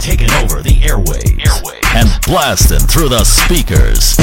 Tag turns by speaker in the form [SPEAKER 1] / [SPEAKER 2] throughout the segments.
[SPEAKER 1] taking over the airwaves, airwaves. and blasting through the speakers.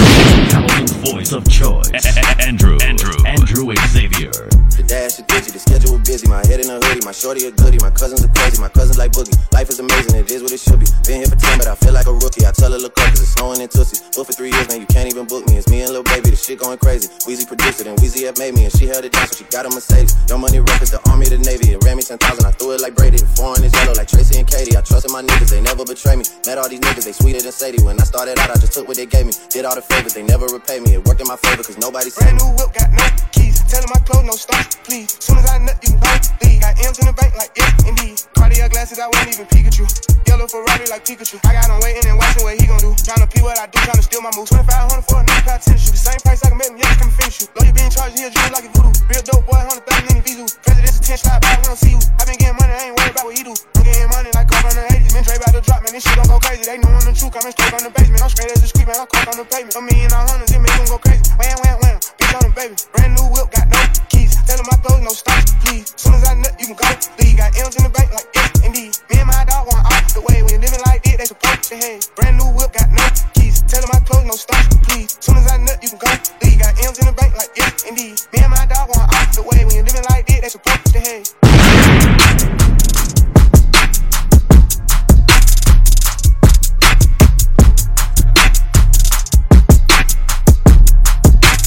[SPEAKER 1] Voice of choice, Andrew, Andrew, Andrew Xavier.
[SPEAKER 2] The dash is busy, the schedule busy. My head in a hoodie, my shorty a goodie. My cousins are crazy, my cousins like boogie. Life is amazing, it is what it should be. Been here for 10, but I feel like a rookie. I tell her look up, cause it's snowing in Tootsie. Booked for three years, man, you can't even book me. It's me and little Baby, the shit going crazy. Weezy produced it, and Weezy have made me, and she held it down, so she got a Mercedes. Your money records, the army, the navy. It ran me 10,000, I threw it like Brady. Foreign is yellow, like Tracy and Katie. I trusted my niggas, they never betray me. Met all these niggas, they sweeter than Sadie. When I started out, I just took what they gave me. Did all the favors, they never repay me. It worked in my favor, cause nobody said
[SPEAKER 3] Brand new whip, got no keys. Tell my clothes, no stars, please. Soon as I nut, you can go leave. Got M's in the bank, like yes, indeed. Cartier glasses, I won't even Pikachu. Yellow Ferrari, like Pikachu. I got him waiting and watching what he gon' do. Tryna pee what I do, tryna steal my moves. 2500 for a new pair tennis shoes. Same price I can make him, yeah, come finish you. Know you being charged, he'll dream like a voodoo. Real dope boy, 100,000 in the Vizu. President's attention, slide by, we don't see you. I been getting money, I ain't worried about what he do. I'm getting money like Coke on the 80s. Man, Dre about to drop, man, this shit gon' go crazy. They know I'm the truth, coming straight from the basement. I'm straight as a street, man, I'm coke on the pavement. A million all hundreds, it make them go crazy. Wham, wham, wham, bitch on them, baby. Brand new whip, got no keys. Tell them my clothes, no stops, please. Soon as I nut, you can go leave. Got M's in the bank, like yes, indeed. Me and my dog going off the way. When you living like this, they supposed to hey. Brand new whip, got no keys. Tell them my clothes, no stops, please. Soon as I nut, you can go leave. Got M's in the bank, like yes, indeed. Me and my dog going off the way. When you living like this, they supposed to hey.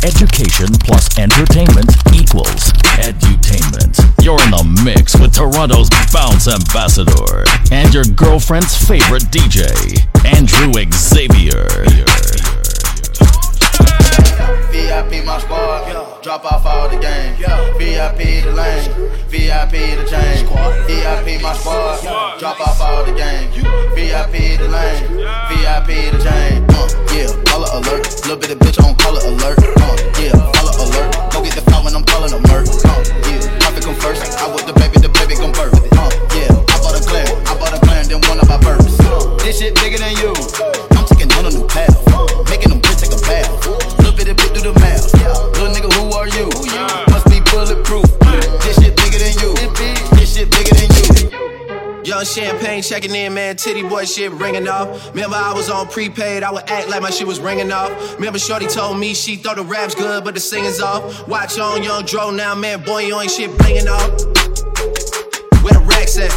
[SPEAKER 1] Education plus entertainment equals edutainment. You're in the mix with Toronto's bounce ambassador and your girlfriend's favorite DJ, Andrew Xavier.
[SPEAKER 4] VIP my squad, drop off all the game. VIP the lane, VIP the chain. VIP my squad, drop off all the game. VIP the lane, VIP the chain. Uh, yeah, color alert, little bit of bitch on color alert. Uh, yeah, color alert, go get the file when I'm calling a murk. Uh, yeah, profit come first, I with the baby, the baby come birth. Uh, yeah, I bought a clan, I bought a clan, then one of my birds. This shit bigger than you. I'm taking on a new path, making them bitch take a bath. Little bit of through the math. Little nigga, who are you? Must be bulletproof. This shit bigger than you. This shit bigger than you.
[SPEAKER 2] Young champagne checking in, man. Titty boy shit ringing off. Remember, I was on prepaid. I would act like my shit was ringing off. Remember, Shorty told me she thought the rap's good, but the singing's off. Watch on Young Dro now, man. Boy, you ain't shit blinging off. Where the racks at?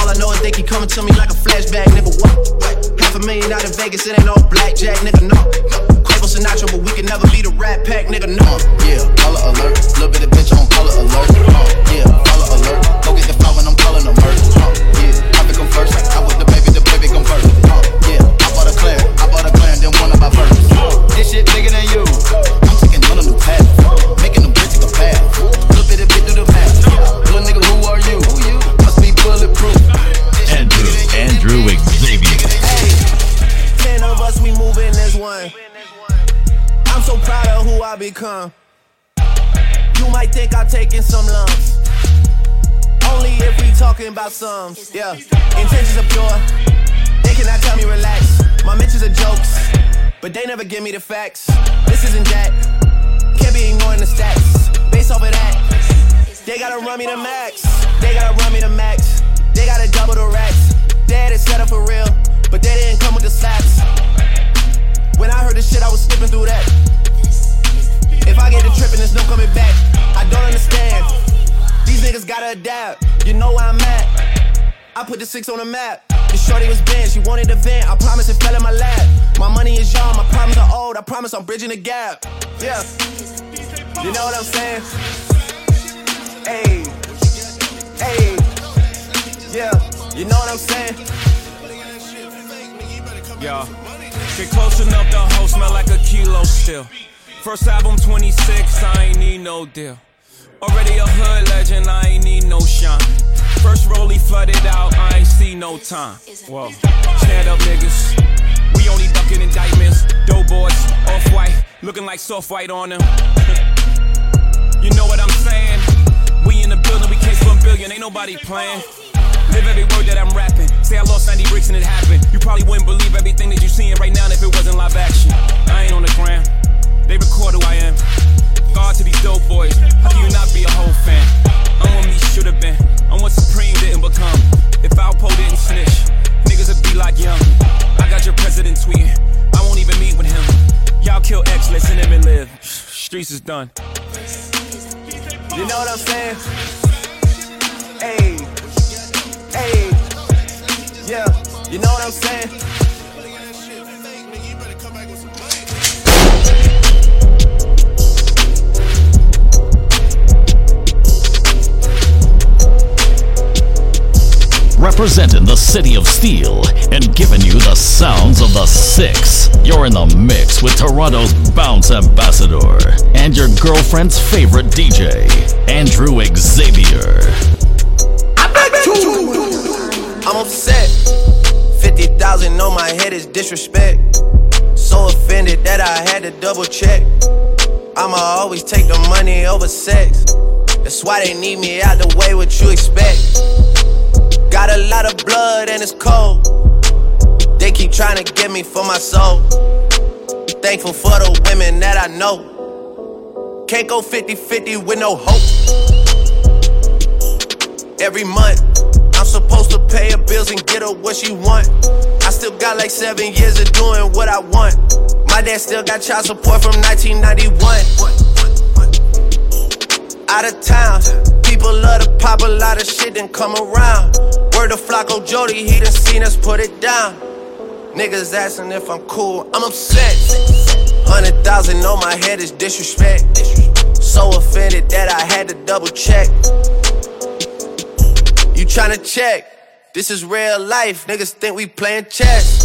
[SPEAKER 2] All I know is they keep coming to me like a flashback, nigga. What? Half a million out in Vegas, it ain't no blackjack, nigga. No. Sinatra, but we can never be the Rat Pack, nigga. No.
[SPEAKER 4] Yeah, color alert. Little bit of
[SPEAKER 2] about. Yeah, intentions are pure. They cannot tell me relax. My mentions are jokes, but they never give me the facts. This isn't that. Can't be ignoring the stats. Based off of that, they gotta run me the max. They gotta run me the max. They gotta double the racks. They had it set up for real, but they didn't come with the slaps. When I heard this shit, I was skipping through that. If I get the tripping, there's no coming back. I don't understand. These niggas gotta adapt. You know where I'm at. I put the six on the map. The shorty was bent, she wanted a vent. I promise it fell in my lap. My money is young, my problems are old. I promise I'm bridging the gap. Yeah. You know what I'm saying? Hey. Hey. Yeah. You know what I'm saying?
[SPEAKER 5] Yeah. Get close enough, the hoe smell like a kilo still. First album 26, I ain't need no deal. Already a hood legend, I ain't need no shine. First rollie flooded out, I ain't see no time. Whoa. Stand up, niggas. We only ducking indictments. Doughboys, off white, looking like soft white on them. you know what I'm saying? We in the building, we case one billion, ain't nobody playing. Live every word that I'm rapping. Say I lost 90 bricks and it happened. You probably wouldn't believe everything that you're seeing right now if it wasn't live action. I ain't on the gram. They record who I am guard to these dope boys. How do you not be a whole fan? I'm what me should have been. I'm what Supreme didn't become. If Alpo didn't snitch, niggas would be like young. I got your president tweeting. I won't even meet with him. Y'all kill X, listen him and live. Streets is done.
[SPEAKER 2] You know what I'm saying? Hey, hey, yeah. You know what I'm saying?
[SPEAKER 1] Representing the city of steel and giving you the sounds of the six. You're in the mix with Toronto's bounce ambassador and your girlfriend's favorite DJ, Andrew Xavier.
[SPEAKER 2] I'm upset. 50,000 on my head is disrespect. So offended that I had to double check. I'ma always take the money over sex. That's why they need me out the way, what you expect. Got a lot of blood and it's cold. They keep trying to get me for my soul. Thankful for the women that I know. Can't go 50 50 with no hope. Every month, I'm supposed to pay her bills and get her what she want. I still got like seven years of doing what I want. My dad still got child support from 1991. Out of town, people love to pop a lot of shit and come around. Word to Flacko Jodye, he done seen us put it down. Niggas asking if I'm cool, I'm upset. Hundred thousand on my head is disrespect. So offended that I had to double check. You tryna check? This is real life, niggas think we playing chess.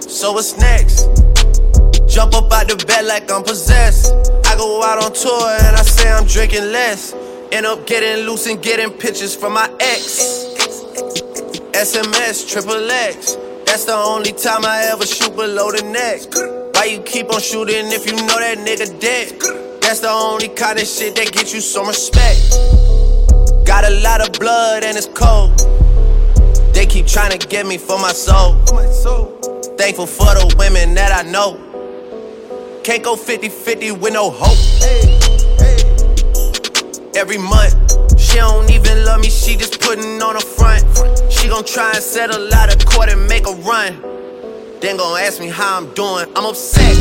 [SPEAKER 2] So what's next? Jump up out the bed like I'm possessed. I go out on tour and I say I'm drinking less. End up getting loose and getting pictures from my ex. SMS, triple X. That's the only time I ever shoot below the neck. Why you keep on shooting if you know that nigga dead? That's the only kind of shit that gets you some respect. Got a lot of blood and it's cold. They keep trying to get me for my soul. Thankful for the women that I know. Can't go 50 50 with no hope every month. She don't even love me, she just putting on a front. She gon' try and settle out of court and make a run. Then gon' ask me how I'm doing, I'm upset.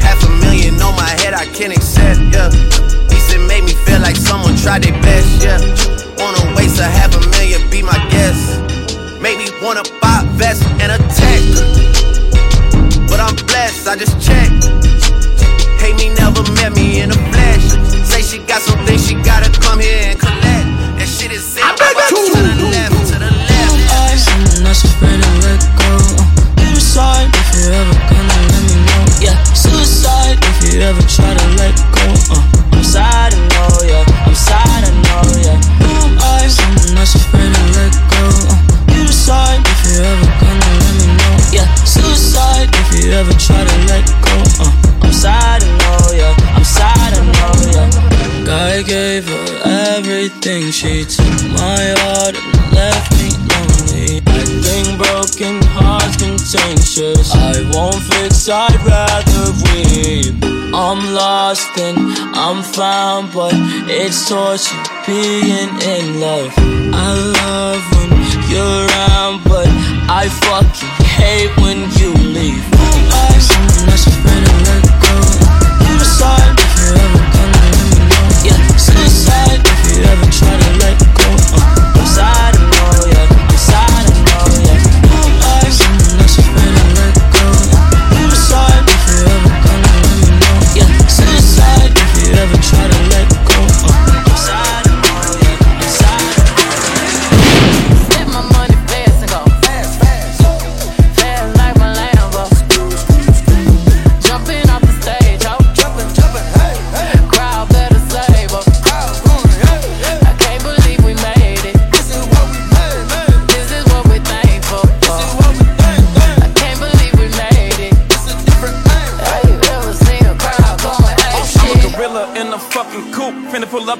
[SPEAKER 2] Half a million on my head, I can't accept, yeah. He said, make me feel like someone tried their best, yeah. Wanna waste a half a million, be my guest. Make me wanna buy a vest and a tech. But I'm blessed, I just checked. Hate me, never met me in she got some things she gotta come here and collect. That shit is sick. I bet to the left, to the left. I,
[SPEAKER 6] someone that's afraid to let go. You decide if you ever gonna let me know. Yeah, suicide if you ever try to let go. Uh, I'm sad, I know, yeah. She took my heart and left me lonely. I think broken hearts contentious. I won't fix, I'd rather weep. I'm lost and I'm found, but it's torture being in love. I love when you're around, but I fucking hate when you leave. I'm someone afraid to let go. You if you ever you ever try to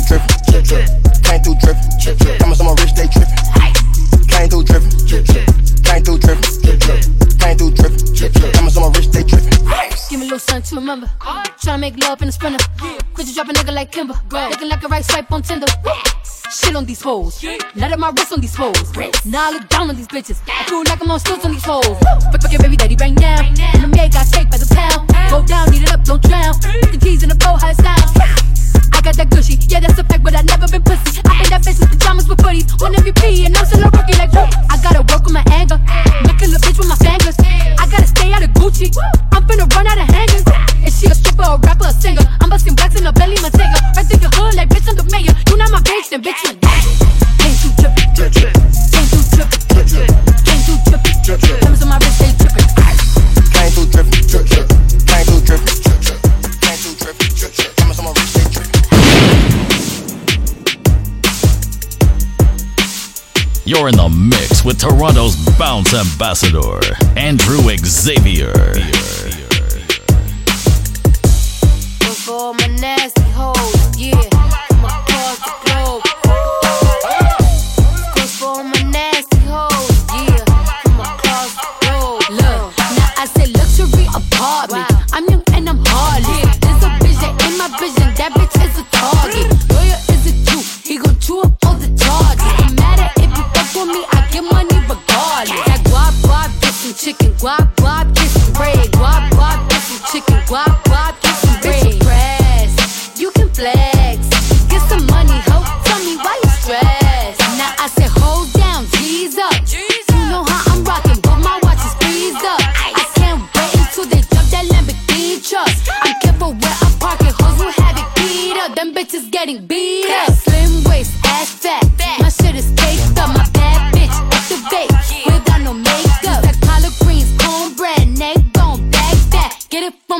[SPEAKER 3] through drippin', drip, drip. Came through drippin', drip, drip. Diamonds on my wrist, they drippin'. Came through drippin', drip, drip. Came through drippin', drip, drip. Came through drippin', drip, drip. Diamonds on my wrist, they drippin'.
[SPEAKER 7] Give me a little something to remember. Tryna make love in the sprinter. Bitch, you drop a nigga like Kimber. Looking like a right swipe on Tinder. Shit on these hoes. Let up my wrist on these hoes. Now I look down on these bitches. I feel like I'm on stilts on these hoes. Fuck your baby daddy right now. And the maid got steak by the pound. Go down, eat it up, don't drown. Put the keys in the bow, high style. I got that gushy, yeah, that's a fact, but I never been pussy. I been that bitch with pajamas with footies. One MVP, and I'm still a rookie like whoop. I gotta work on my anger. Make a bitch with my fingers. I gotta stay out of Gucci. I'm finna run out of hangers. Is she a stripper, a rapper, a singer? I'm busting blacks in a Bentley Bentayga. Right through your hood, like bitch, I'm the mayor. You not my bitch, then bitch, you. Came through drippin', drip, drip. Came through drippin', drip, drip. Diamonds on my wrist, they drippin'.
[SPEAKER 3] Came through drippin', drip, drip. Came through
[SPEAKER 1] You're in the mix with Toronto's bounce ambassador, Andrew Xavier.
[SPEAKER 7] For all my nasty hoes, yeah. Guap guap, get some bread. Guap guap, get some chicken. Guap guap, get some bread. Press, you can flex. Get some money, ho. Tell me why you stressed. Now I said hold down, G's up. You know how I'm rocking, but my watch is freezed up. I can't wait until they jump that Lamborghini truck. I'm careful where I park it, hoes will have it beat up. Them bitches getting beat up.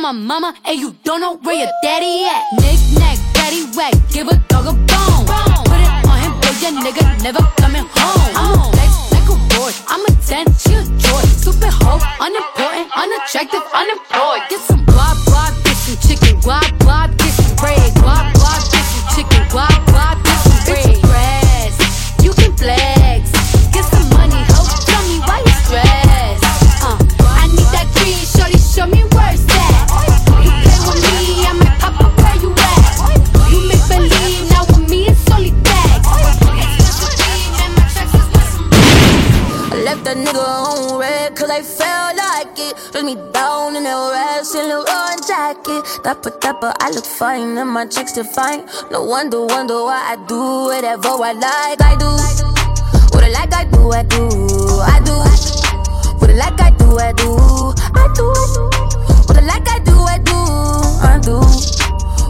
[SPEAKER 7] My mama, and you don't know where your daddy at. Nick nack, daddy whack, give a dog a bone. Put it on him, boy, your nigga never coming home. I'm a flex like a boy, I'm a 10, she a joy. Stupid hoe, unimportant, unattractive, unemployed. Get some guap, guap, get some chicken, guap, guap, get some bread.
[SPEAKER 8] On cause I felt like it. Dress me down in that and the run jacket. Dapper, dapper, I look fine and my chicks define. No wonder, wonder why I do whatever I like. I do. What I like, I do, I do. I do. What I like, I do, I do. I do. What I like, I do, I do. I do.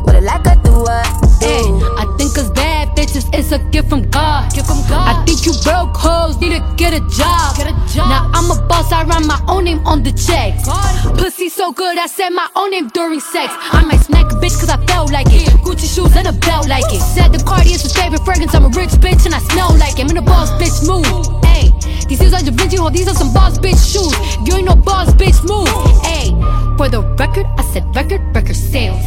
[SPEAKER 8] What I like, I do, I do.
[SPEAKER 7] Hey, I think cause bad bitches is a gift from God. Gift from God. I think you broke hoes need to get a job. Get a job. Now I'm a boss, I write my own name on the check. Pussy so good, I said my own name during sex. I might smack a bitch cause I felt like it. Gucci shoes and a belt like it. Said the Cardi is his favorite fragrance. I'm a rich bitch and I smell like him. In a boss bitch move. Hey, these shoes are Da Vinci, ho, these are some boss bitch shoes. You ain't no boss bitch move. Hey, for the record, I said record, record sales.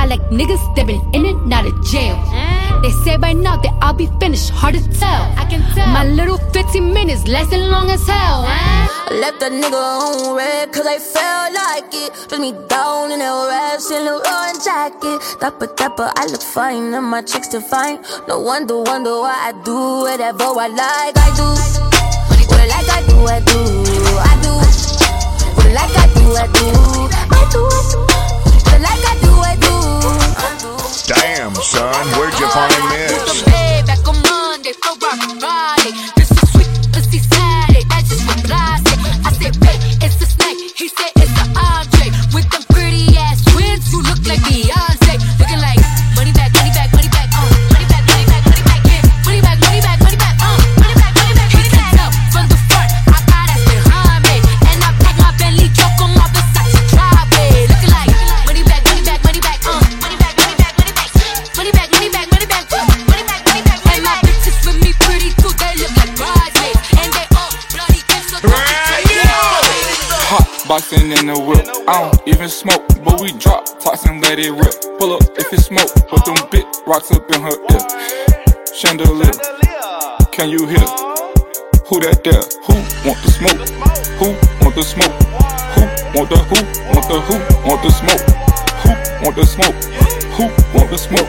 [SPEAKER 7] I like niggas that been in and out of jail. Eh? They say by now that I'll be finished, hard to tell. I can tell. My little 15 minutes lasting long as hell. Eh?
[SPEAKER 9] I left that nigga on red cause I felt like it. Just me down in that rash in the run jacket. Dapper, dapper, I look fine and my chicks still fine. No wonder, wonder why I do whatever I like. I do. What I like, I do, I do. I do. What I like, I do, I do. I do. What I like, I do, I do.
[SPEAKER 10] Damn, son, where'd you find this?
[SPEAKER 7] Back on Monday for rock Friday. This is sweet, pussy Saturday. That's just what I. I said, babe, it's a snake. He said it's an. With them pretty ass twins who look like Beyonce.
[SPEAKER 11] Boxing in the whip. I don't even smoke, but we drop tops and let it rip. Pull up if it smoke, put them big rocks up in her ear. Chandelier, can you hear? Who that there? Who want the smoke? Who want the smoke? Who want the who? Want the who? Want the smoke? Who want the smoke? Who want the smoke?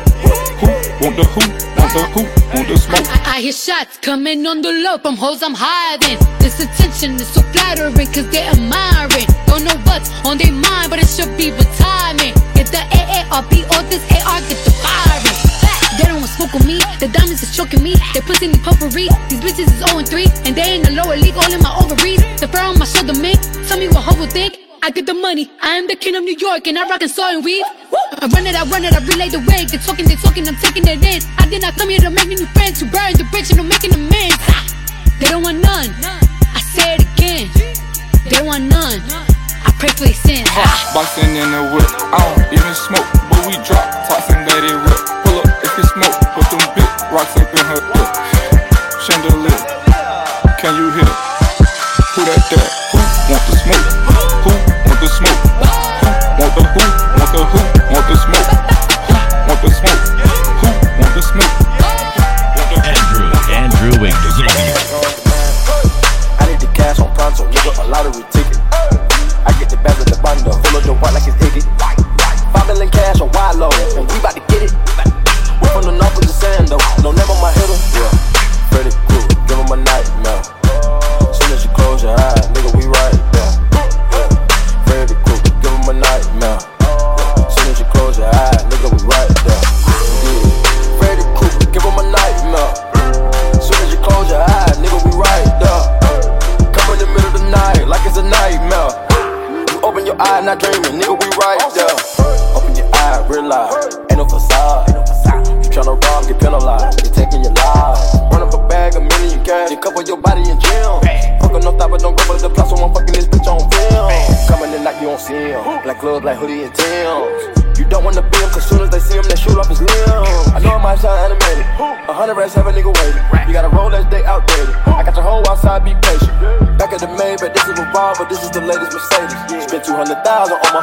[SPEAKER 11] Who want the who? Want the who? Want the smoke?
[SPEAKER 7] I, I hear shots coming on the low from hoes I'm hiding. This attention is so flattering cause they're admiring. Don't know what's on their mind, but it should be retirement. Get the AARP or this AR, get the firing. They don't want smoke with me, the diamonds is choking me. They pussy me potpourri. These bitches is 0 and 3, and they in the lower league, all in my ovaries. The fur on my shoulder, man. Tell me what hoe will think. I get the money, I am the king of New York, and I rock and saw and weave. I run it, I run it, I relay the wave. They talking, they talking, I'm taking it in. I did not come here to make new friends, to burn the bridge and I'm making amends. Ha! They don't want none. I say it again. They want none. I pray for their sins.
[SPEAKER 11] Hot boxing in the whip. I don't even smoke, but we drop tops and let it rip. Pull up if you smoke, put them big rocks up in her ear. Chandelier, can you hear? Who that there?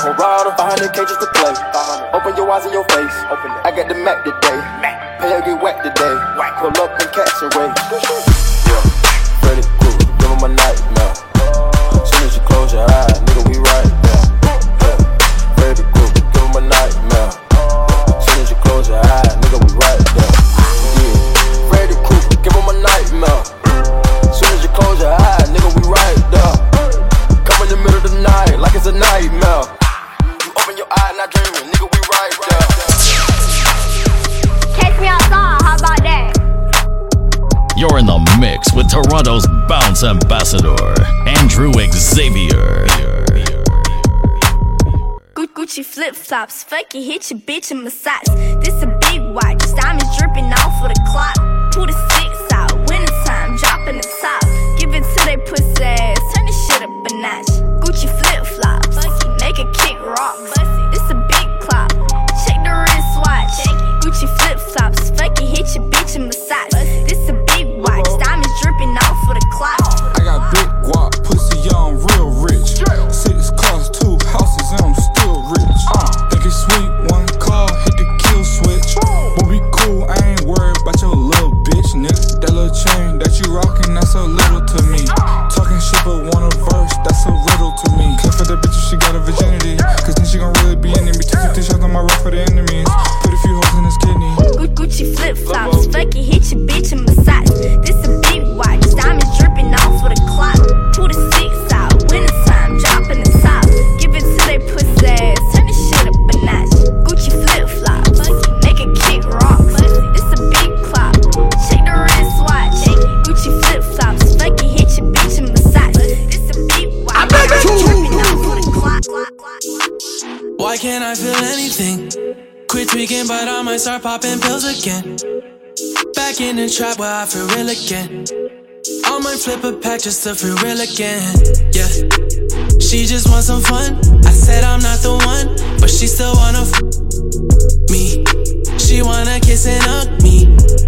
[SPEAKER 12] My whole rider, 500k just to play. Open your eyes in your face.
[SPEAKER 1] Ambassador, Andrew Xavier.
[SPEAKER 9] Gu- Gucci flip flops, fuck it, hit your bitch in my socks.
[SPEAKER 13] Pack just to feel real again. Yeah. She just wants some fun. I said I'm not the one, but she still wanna f- me. She wanna kiss and hug me.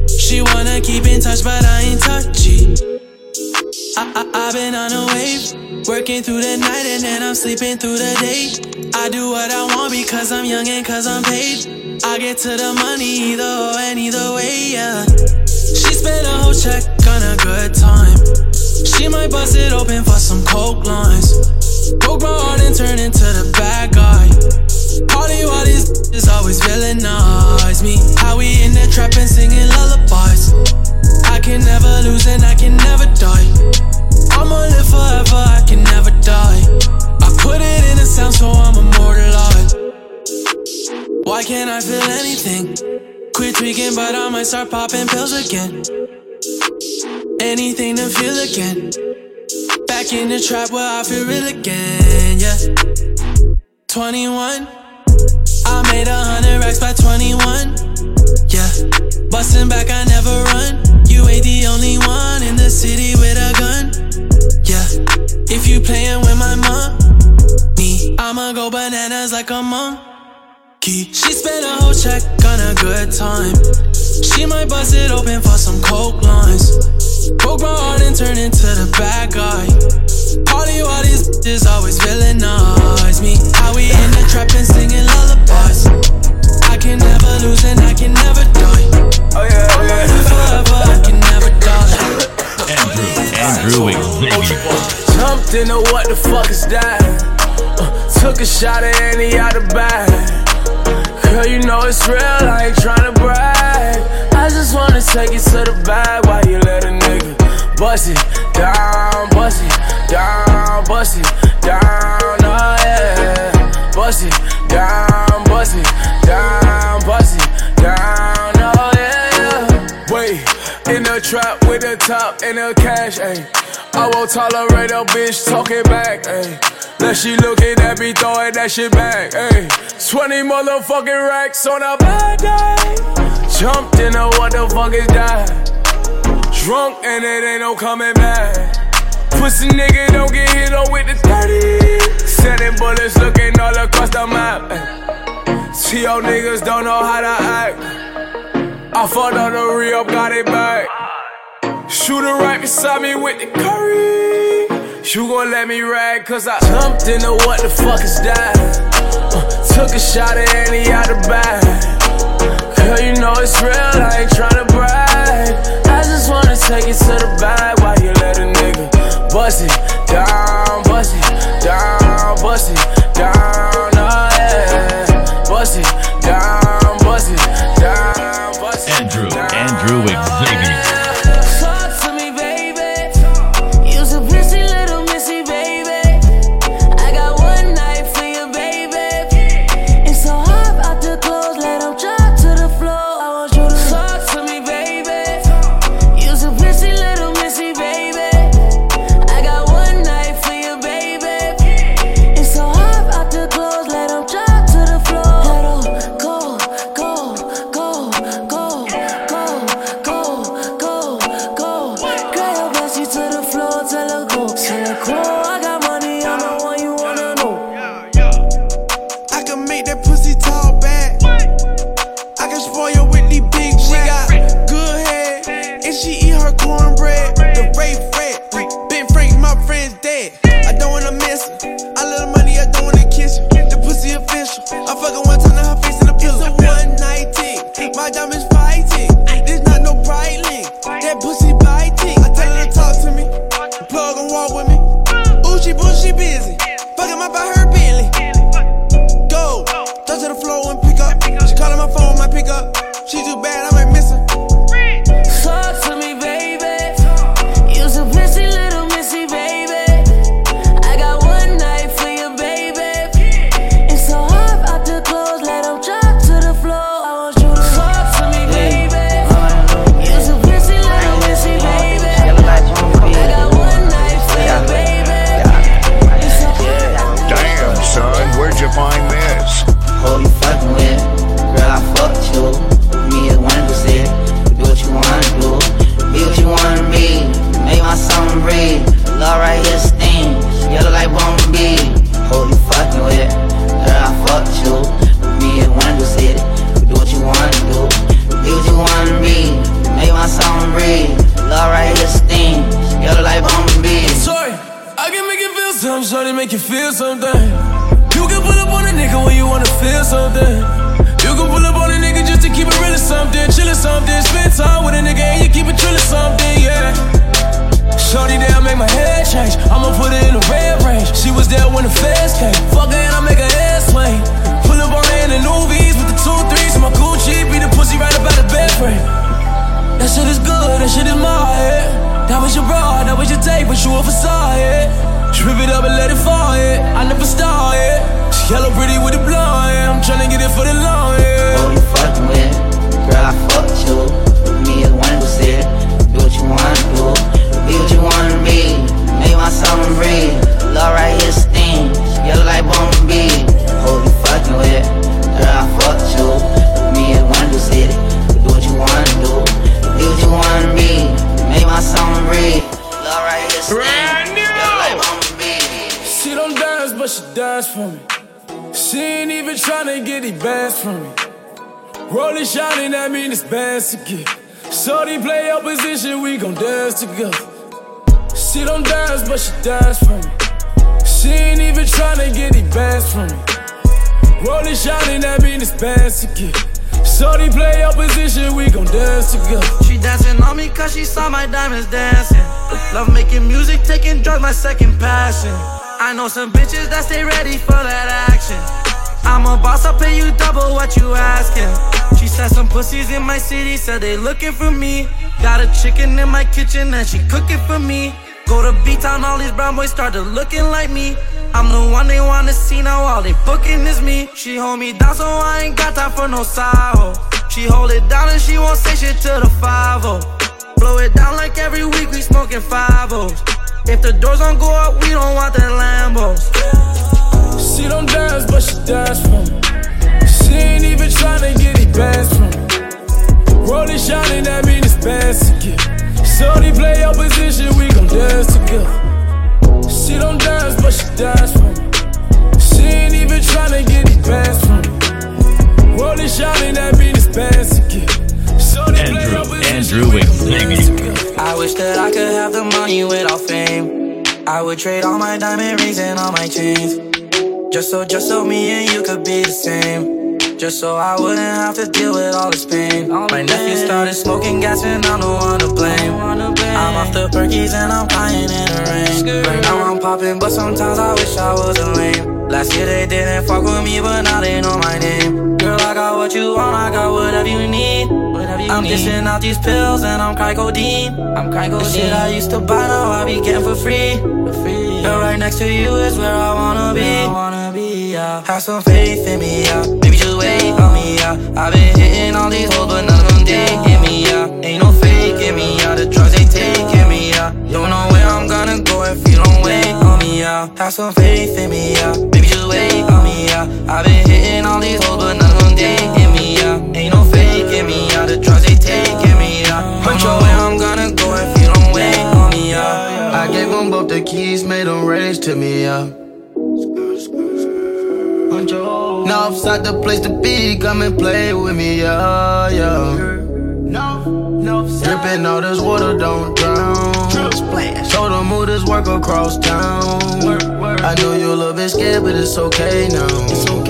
[SPEAKER 13] She wanna keep in touch, but I ain't touchy. I, I, I've been on a wave, working through the night and then I'm sleeping through the day. I do what I want because I'm young and cause I'm paid. I get to the money either or and either way, yeah. She spent a whole check on a good time. She might bust it open for some coke lines. Broke my heart and turn into the bad guy. Party while these is always villainize me. How we in the trap and singing lullabies. I can never lose and I can never die. I'ma live forever, I can never die. I put it in a sound so I'm immortalized. Why can't I feel anything? Quit tweaking, but I might start popping pills again. Again. Back in the trap where I feel real again, yeah. 21. I made a hundred racks by 21. Yeah. Bustin' back, I never run. You ain't the only one in the city with a gun. Yeah. If you playin' with my mom, me, I'ma go bananas like a monkey. She spent a whole check on a good time. She might bust it open for some coke lines. Broke my heart and turned into the bad guy. Party while these bitches always villainize me. How we in the trap and singing lullabies. I can never lose and I can never die. Oh yeah, oh yeah. Forever, I can never die.
[SPEAKER 14] Andrew Xavier.
[SPEAKER 1] Jumped into what the fuck is that? Uh, took a shot at any out the bag. Girl, you know it's real, I ain't tryna brag. I just wanna take it to the bag while you let a nigga bust it down, bust it down, bust it down, oh yeah. Bust it down, bust it down, bust it in the trap with the top and the cash, ayy. I won't tolerate a bitch talking back, ayy. Now she looking at me throwing that shit back, ayy. 20 motherfucking racks on a bad day. Jumped into what the fuck is that? Drunk and it ain't no coming back. Pussy nigga don't get hit on with the 30. Sending bullets looking all across the map. ayy. See y'all niggas don't know how to act. I fucked on the re up, got it back. Shooter right beside me with the curry. You gon' let me rag, cause I jumped into what the fuck is that? Uh, took a shot at any out the bag. Girl, you know it's real, I ain't tryna brag. I just wanna take it to the bag while you let a nigga bust it down, bust it down, bust it down, oh yeah. Bust it
[SPEAKER 14] Xavier.
[SPEAKER 15] My diamonds fighting. This not no brightling. That pussy biting. I tell her to talk to me.
[SPEAKER 16] Plug and
[SPEAKER 17] walk with me. Ooh, she bullshit busy. Fucking my
[SPEAKER 13] by her. My head change. I'ma put it in the red range. She was there when the feds came. Fuck her and I make her head swing. Pull up on her in the newbies with the two threes. My Gucci beat the pussy right up out the bed frame. That shit is good, that shit is my head. That was your broad, that was your tape, but you a facade, yeah. Strip it up and let it fall, yeah. I never start, yeah. She yellow pretty with the blonde, yeah. I'm tryna get it for the long, yeah.
[SPEAKER 17] Who you fucking with? Girl, I fucked you. Me and Wendell said, do what you wanna do. Be what you wanna be. Make my song breathe. Love right here sting. Yellow like Bumblebee. Who you fucking with? Girl, I fucked you. Me and Wendell said, do what you wanna do. Be what you wanna be. Make my song breathe. Love right here sting. Yellow like Bumblebee.
[SPEAKER 13] She don't dance, but she dance for me. She ain't even tryna get the bands from me. Rolling, shining, that mean it's bands to get. Shorty play your position, we gon' dance together. She don't dance, but she dance for me. She ain't even tryna get the bands from me. Rolling, shining, that mean it's bands to get. Shorty play position, we gon' dance together.
[SPEAKER 14] She dancing on me cause she saw my diamonds dancing. Love making music, taking drugs, my second passion. I know some bitches that stay ready for that action. I'm a boss, I'll pay you double what you asking. She said some pussies in my city said they looking for me. Got a chicken in my kitchen and she cooking for me. Go to B-Town, all these brown boys started looking like me. I'm the one they wanna see now, all they booking is me. She hold me down, so I ain't got time for no side. She hold it down and she won't say shit to the 5 Blow it down like every week we smoking 5 If the doors don't go up, we don't want that Lambos.
[SPEAKER 13] She don't dance, but she dance for me. She ain't even tryna get the bands from me. Rolling, shining, that mean it's bands get. Shorty play your position, we gon' dance together. She don't dance, but she dance for me. She ain't even tryna get the bands from me. Rolling, shining, that mean it's bands to get. Shorty play your position,
[SPEAKER 1] Andrew Xavier.
[SPEAKER 14] I wish that I could have the money without fame. I would trade all my diamond rings and all my chains. Just so, just so me and you could be the same. Just so I wouldn't have to deal with all this pain. My nephew started smoking gas and I'm the one to blame. I'm off the perkies and I'm crying in the rain. Right now I'm popping, but sometimes I wish I wasn't lame. Last year they didn't fuck with me, but now they know my name. Girl, I got what you want, I got whatever you need. I'm dishing out these pills and I'm crying codeine. I'm crying codeine. The shit I used to buy now I be getting for free. For free. And right next to you is where I wanna be. I wanna be, yeah. Have some faith in me, yeah. Maybe just wait on me, yeah. I've been hitting all these hoes, but none of them digging me, yeah. Ain't no faking me, yeah. The drugs they taking me, yeah. Don't know where I'm gonna go if you don't wait on me, yeah. Have some faith in me, yeah. Maybe just wait on me, yeah. I've been hitting all these hoes, but none of them digging me, yeah. Ain't no faking me, yeah. The drugs they taking me, yeah. Don't know where I'm gonna go if you don't wait on me, yeah.
[SPEAKER 18] I gave them both the keys, made them race to me, yeah. Now I'm outside the place to be, come and play with me, yeah, yeah. Dripping all this water, don't drown. Them move this work across town. I know you're a little bit scared, but it's okay now.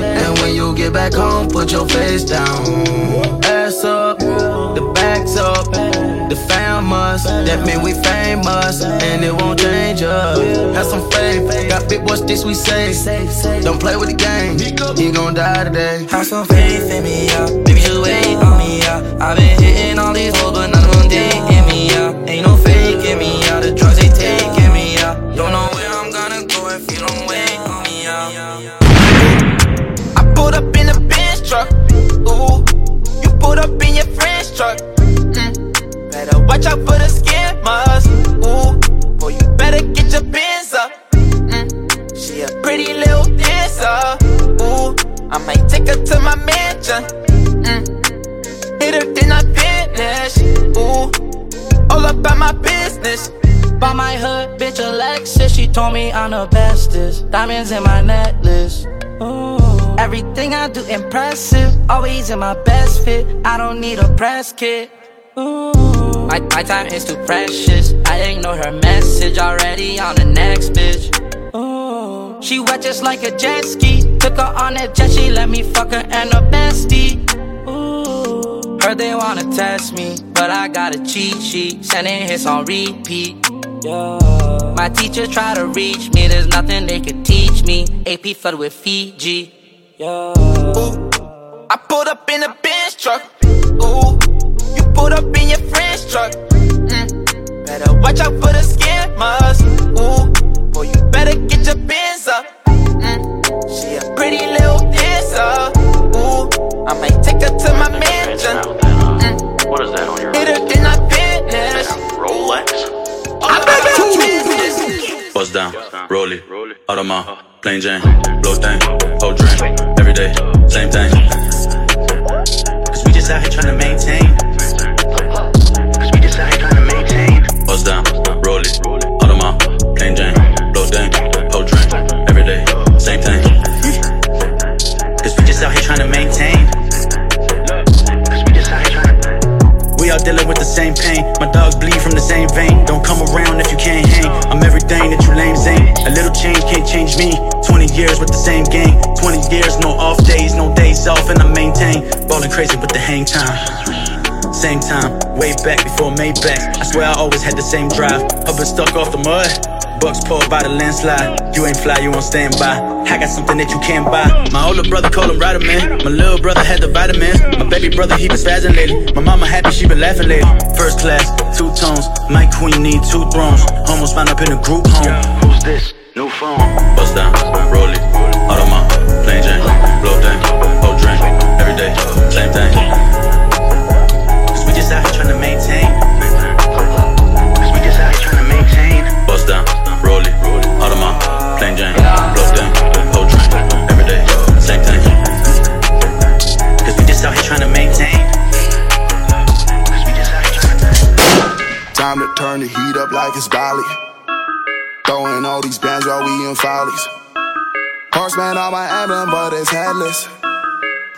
[SPEAKER 18] And when you get back home, put your face down. Ass up, the bags up, the fam must. That mean we famous, and it won't change us. Have some faith, got big boy sticks we say. Don't play with the game, you gon' die today.
[SPEAKER 14] Have some faith in me, yeah. Baby, just wait on me, yeah. I've been hitting all these hoes, but none of them digging me, yeah. Ain't no faking me, yeah. The drugs they take, taking me, yeah. Don't know where I'm gonna go if you don't wait on me, yeah.
[SPEAKER 19] I pulled up in a Benz truck. Ooh, truck. Mm. Better watch out for the scammers. Ooh, boy, you better get your pins up. Mm. She a pretty little dancer. Ooh, I might take her to my mansion. Mm. Hit her, then I finish. Ooh, all about my business.
[SPEAKER 14] By my hood, bitch Alexis, she told me I'm the bestest. Diamonds in my necklace. Ooh. Everything I do impressive, always in my best fit. I don't need a press kit. Ooh. My, my time is too precious. I ignore her message already on the next bitch. Ooh. She wet just like a jet ski. Took her on that jet, she let me fuck her and her bestie. Ooh. Heard they wanna test me, but I got a cheat sheet. Sending hits on repeat. Yeah. My teacher try to reach me, there's nothing they could teach me. AP flooded with Fiji. Yeah.
[SPEAKER 19] Ooh, I pulled up in a Benz truck. Ooh, you pulled up in your friend's truck. Mm. Better watch out for the scammers. Ooh, boy, you better get your bins up. Mm. She a pretty little dancer. Ooh, I might take her to my mansion. Mm.
[SPEAKER 20] What is that on your
[SPEAKER 19] Hit her, then I finish.
[SPEAKER 20] Rolex?
[SPEAKER 19] I bet it's business.
[SPEAKER 21] Bust down, roll it, Audemars, plain Jane, blow thing, whole drink, every day, same thing. Cause we just out here trying to maintain. Cause we just out here trying to maintain. Bust down, roll it, dealing with the same pain. My dogs bleed from the same vein. Don't come around if you can't hang. I'm everything that you lames ain't. A little change can't change me. 20 years with the same gang. 20 years, no off days, no days off, and I maintain. Ballin' crazy with the hang time. Same time, way back before Maybach. I swear I always had the same drive. I've been stuck off the mud. Bucks pulled by the landslide. You ain't fly, you on standby. I got something that you can't buy. My older brother called him Rider Man. My little brother had the vitamins. My baby brother, he been spazzing lately. My mama happy, she been laughing lately. First class, two tones. My queen need two thrones. Almost found up in a group home. Who's this? New phone. Bust down, roll it. Audemars, plain Jane, blow thing, whole drink, every day, same thing. Cause we just out here trying to maintain.
[SPEAKER 22] Time to turn the heat up like it's Bali. Throwing all these bands while we in follies. Horseman on my emblem, but it's headless.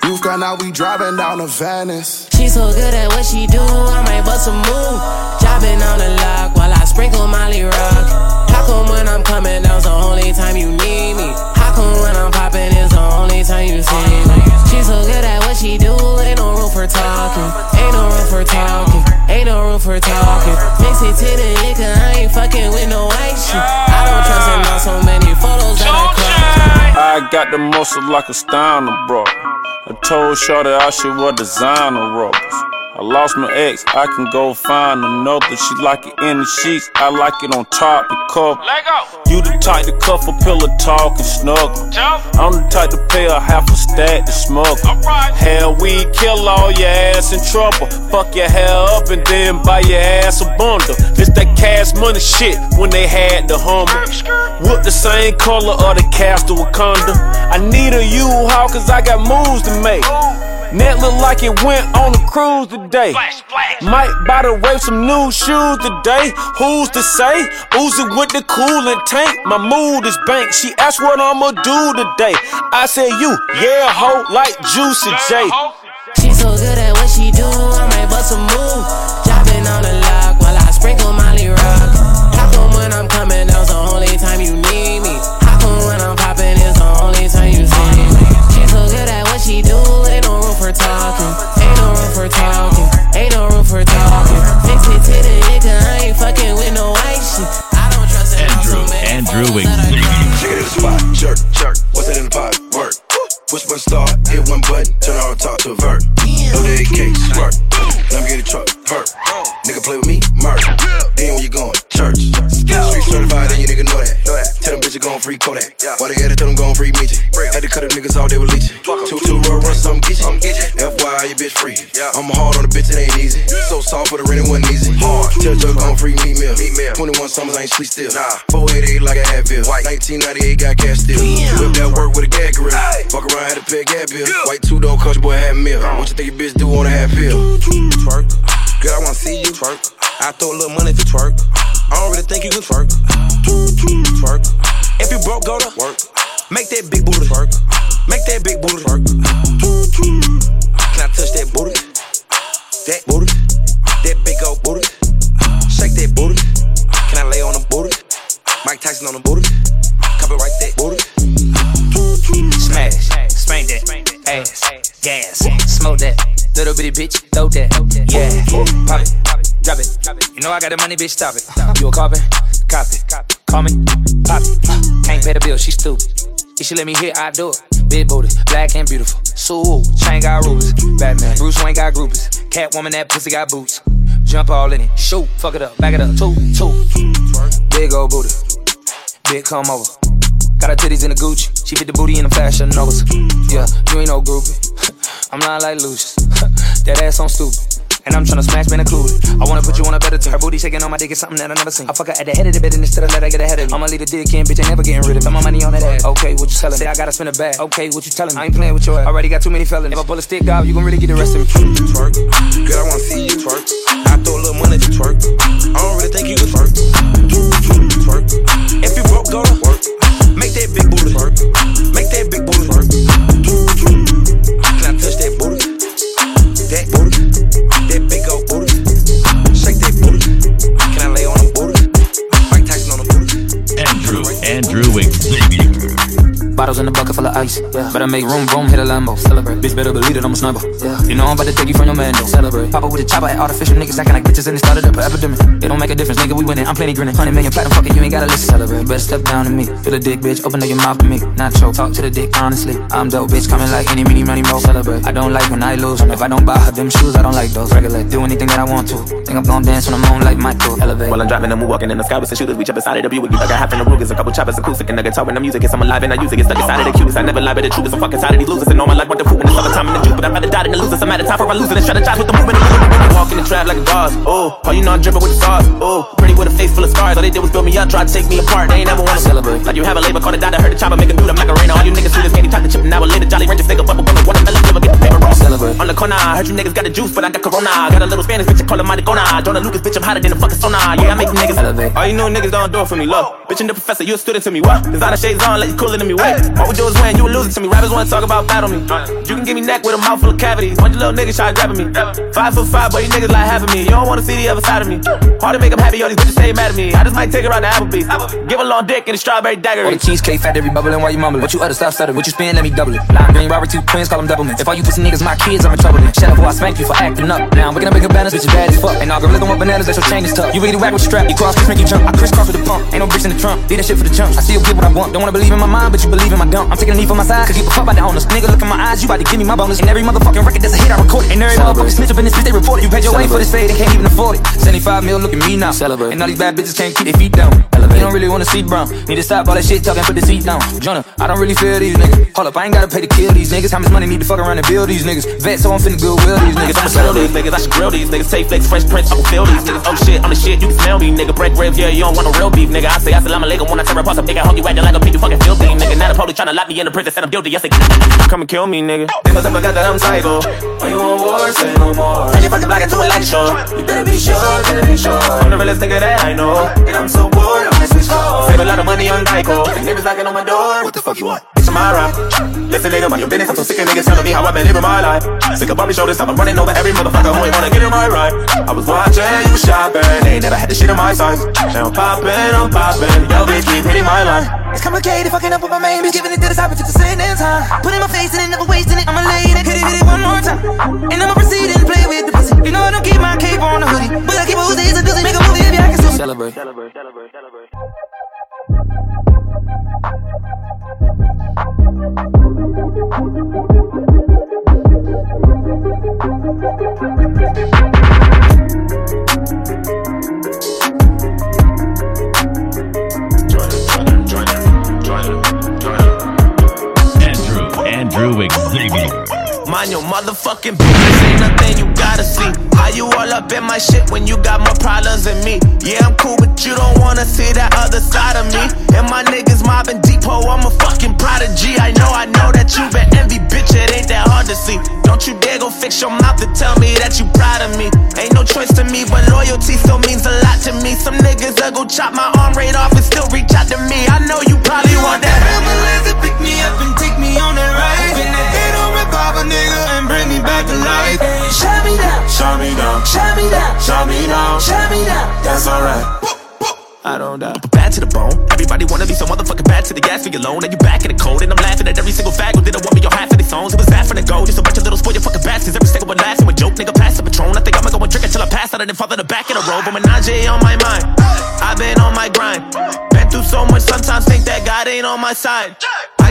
[SPEAKER 22] Roof gun, now we driving down to Venice.
[SPEAKER 23] She so good at what she do, I might bust a move. Dropping on the lock while I sprinkle Molly Rock. How come when I'm coming down's the only time you need me? How come when I'm popping is the only time you see me? She so good at what she do, ain't no room for talking. Ain't no room for talking. Ain't no room for talking. Mix it to the liquor, I ain't fucking with no white shit. I don't trust him on so many photos that I crop.
[SPEAKER 5] I got the muscle like a Steiner bro. I told Shorty I should wear designer rubbers. I lost my ex, I can go find another. She like it in the sheets, I like it on top the cover. You the type to cuff a pillow talk and snuggle. I'm the type to pay a half a stack to smuggle. Hell, we kill all your ass in trouble. Fuck your hair up and then buy your ass a bundle. It's that cash money shit when they had the Hummer. With the same color of the Castle Wakanda. I need a U-Haul cause I got moves to make. Net look like it went on a cruise today. Might buy the wave some new shoes today. Who's to say? Uzi with the coolant tank. My mood is bank. She asked what I'ma do today. I said you, yeah, ho, like Juicy J.
[SPEAKER 23] She so good at what she do, I might bust a move. grooving. Check it in the spot, jerk, jerk. What's it in the pot? Work. Push
[SPEAKER 12] one star, hit one button, turn on top to vert. No day case, work. Let me get a truck, vert. Nigga play with me, murk. Then where you going? Church. Street certified, and you nigga know that. Tell them bitches gon' free Kodak. Why they had to tell them gon' free Meechie? Had to cut them niggas off, they were leeching. Two, two, roll, run, something get you. FYI, you bitch free. I'm hard on the bitch, it ain't easy. So soft for the rent, it wasn't easy. Hard. Tell Joe gon' free Meek Mill. 21 summers, I ain't sweet still. Nah. 488 like a Advil. 1998 got cash still. Whip that work with a gag grill. Fuck around, had to pay a gap bill. White two door country boy had meal. What you think your bitch do on a half pill?
[SPEAKER 24] Twerk. Girl, I wanna see you twerk. I throw a little money to twerk. I don't really think you can twerk. Twerk. If you broke, go to work. Make that big booty twerk. Make that big booty twerk. Can I touch that booty? That booty. That big old booty. Shake that booty. Can I lay on the booty? Mike Tyson on the booty. Copyright that booty.
[SPEAKER 25] Smash, spank that, ass, gas, smoke that, little bitty bitch, throw that, yeah, pop it, it. You know I got the money, bitch, stop it. Uh, you a carbon, cop it, call me, pop it. Uh, can't pay the bill, she stupid. If she let me hit, I do it. Big booty, black and beautiful. So chain got rubies. Batman, Bruce Wayne got groupies. Catwoman, that pussy got boots. Jump all in it, shoot, fuck it up, back it up, two, two. Big old booty, big come over. Got her titties in the Gucci. She fit the booty in the fashion novas. Yeah, you ain't no groupie. I'm not like Lucius. that ass on stupid. And I'm tryna smash, included. I wanna put you on a better team. Her booty shaking on my dick is something that I never seen. I fuck her at the head of the bed and instead of let her get ahead of me. I'ma leave the dick in, bitch, ain't never getting rid of it. Put my money on that ass. Okay, what you telling me? Say I gotta spin a bag. Okay, what you telling me? I ain't playing with your ass. Already got too many felons. If I pull a stick out, you gon' really get the rest of me.
[SPEAKER 24] Twerk. Girl, I wanna see you twerk. I throw a little money to twerk. I don't really think you can twerk. Twerk. If you broke, go to work. Make that big booty twerk. Make that big booty twerk. Can I touch that booty? That booty. That big old booty. Shake that booty. Can I lay on the booty? Mike Tyson on the booty.
[SPEAKER 1] Andrew, Andrew.
[SPEAKER 25] Bottles in the bucket full of ice. Yeah. Better make room, boom, hit a Lambo. Celebrate. Bitch, better believe it, I'm a sniper. Yeah. You know I'm about to take you from your man, though. Celebrate. Papa with a chopper at artificial niggas acting like bitches and it started up an epidemic. It don't make a difference, nigga, we winning. I'm plenty grinning. 100 million platinum, fuck it, you ain't gotta listen. Celebrate. Better step down to me. Feel a dick, bitch. Open up your mouth to me. Not choke. Talk to the dick, honestly. I'm dope, bitch. Coming like any, mini, money, mo. Celebrate. I don't like when I lose. If I don't buy her them shoes, I don't like those. Regulate. Do anything that I want to. Think I'm gonna dance when I'm on like Michael. Elevate.
[SPEAKER 26] While I'm driving and walking in the sky with some shooters, reach up inside of the Buick. I have in the Rugers, a couple choppers, acoustic, and the guitar when the music is I'm alive and I use it. Get stuck inside of the cubes. I never lie, but the truth is I'm fucking tired of these losers. And all my life went to fruit in the summertime in the juice, but I'd rather die than the losers. I'm out of time for a loser and strategize with the movement. Walk in the trap like a boss. Oh, oh, you know I'm dripping with the stars. Oh, pretty with a face full of scars. All they did was build me up, try to take me apart. They ain't never wanna celebrate. Like you have a labor called a doctor, heard the chopper, make a dude, I'm like a rainer. All you niggas shooters, candy type the chip, and I will later. Jolly Rancher, nigga, bubble gum, watermelon, never get the paper roll.
[SPEAKER 25] Celebrate.
[SPEAKER 26] On the corner, I heard you niggas got the juice, but I got corona. Got a little Spanish bitch, I call her Maricona. Jonah Lucas, bitch, I'm hotter than a fucking sauna. Yeah, I make niggas
[SPEAKER 25] elevate.
[SPEAKER 26] All you know niggas don't do it for me, look. Bitch, and the professor, you a student to me, what? Designer shades on, let you cooler than me, wait. All we do is win, you a loser to me. Rappers wanna talk about battle me. You can give me neck with a mouth full of cavities. Bunch of little niggas try grabbing me. Five foot five, but you niggas like half of me. You don't wanna see the other side of me. Hard to make them happy, all these bitches stay mad at me. I just might take her out to Applebee's. Give a long dick and a strawberry dagger.
[SPEAKER 25] All the cheesecake fat, every bubbling while you mumbling. What you utter, stop stuttering. What you spin, let me double it. Lime green, Robert, two twins, call them double If all you pussy niggas my kids, I'm in trouble then. Shut up, or I spank you for acting up. Now I'm waking up bigger banners, bitch, you bad as fuck. Ain't algorithm with bananas, that's your chain is tough. You really whack with strap, you cross, make you jump. I crisscross with the pump, ain't no bricks in the trunk. Did that shit for the chump. I still get what I want. Don't wanna believe in my mind, but you believe in my dump. I'm taking a knee for my side, cause you fuck by the owners. Nigga, look in my eyes, you about to give me my bonus. And every motherfucking record that's a hit, I record it. And every motherfucking snitch up in this bitch, they report it. You paid your way for this fade, they can't even afford it. 75 mil, look at me now. Celebrate. And all these bad bitches can't keep their feet down. Elevate. You don't really wanna see brown. Need to stop all that shit talking, put the seat down. Jonah, I don't really feel these niggas. Hold up, I ain't gotta pay to kill these niggas. How much money need to fuck around and build these niggas? Vet, so I'm finna goodwill these niggas.
[SPEAKER 26] I'ma sell these niggas, I should grill these niggas. Take flex, fresh prints, I will feel these niggas. Oh shit, I'm the shit, you can smell me, nigga. Break ribs, yeah, you don't want no real beef, nigga. I say assalamu alaikum when I tear apart some nigga. Hug you acting like a pig, you fucking filthy, nigga. Now the police tryna lock me in the prison, said I'm guilty. Yes, they come and kill me, nigga. They must have forgot that I'm psycho. When you on war, say no more. And you fucking black into a light show. You better be sure, better be sure. I'm the realest nigga that I know. And I'm so bored, I'm gonna switch. Save a lot of money on Geico. And niggas knocking on my door. What the fuck you want? Bitch, I'm alright. Listen, nigga, mind your business. I'm so sick of niggas telling me how I've been living my life. Sick of Bobby shoulders, I'm running over every motherfucker who ain't wanna get in my right. I was watching, you was shopping. They ain't never had the shit in my size. Now I'm popping, I'm popping. Yo, bitch, keep hitting my line.
[SPEAKER 27] It's complicated, fucking up with my main bitch, giving it to the top, took the same damn time. Putting my face in it, never wasting it. I'ma lay it, hit it, hit it one more time. And I'ma proceed and play with the pussy. You know I don't keep my cape on the hoodie, but I keep a Uzi, a doozy, make a movie if I can sue.
[SPEAKER 25] Celebrate.
[SPEAKER 27] Celebrate, celebrate, celebrate.
[SPEAKER 1] Andrew, Andrew Xavier.
[SPEAKER 2] Mind your motherfucking business, ain't nothing you gotta see. How you all up in my shit when you got more problems than me? Yeah, I'm cool, but you don't wanna see that other side of me. And my niggas mobbing depot, I'm a fucking prodigy. I know, I know that you been envy, bitch, it ain't that hard to see. Don't you dare go fix your mouth to tell me that you proud of me. Ain't no choice to me, but loyalty still means a lot to me. Some niggas that go chop my arm right off and still reach out to me. I know you probably want that.
[SPEAKER 28] Ambulance pick me up and take me on that ride. A nigga and bring me back to life. Shut me down,
[SPEAKER 29] Shut me down,
[SPEAKER 28] shut me down,
[SPEAKER 29] shut me down.
[SPEAKER 28] shut me down.
[SPEAKER 29] That's alright.
[SPEAKER 2] I don't die. But bad to the bone. Everybody wanna be so motherfucking bad to the gas for your loan. And you back in the cold. And I'm laughing at every single fag who didn't want me your half of these songs. It was for the gold. Just a bunch of little spoiled fucking bastards. Every single one laughing with joke. Nigga pass the patron. I think I'ma go and drink until I pass out and then fall in the back of the road. But menage on my mind. I've been on my grind. Been through so much, sometimes think that God ain't on my side.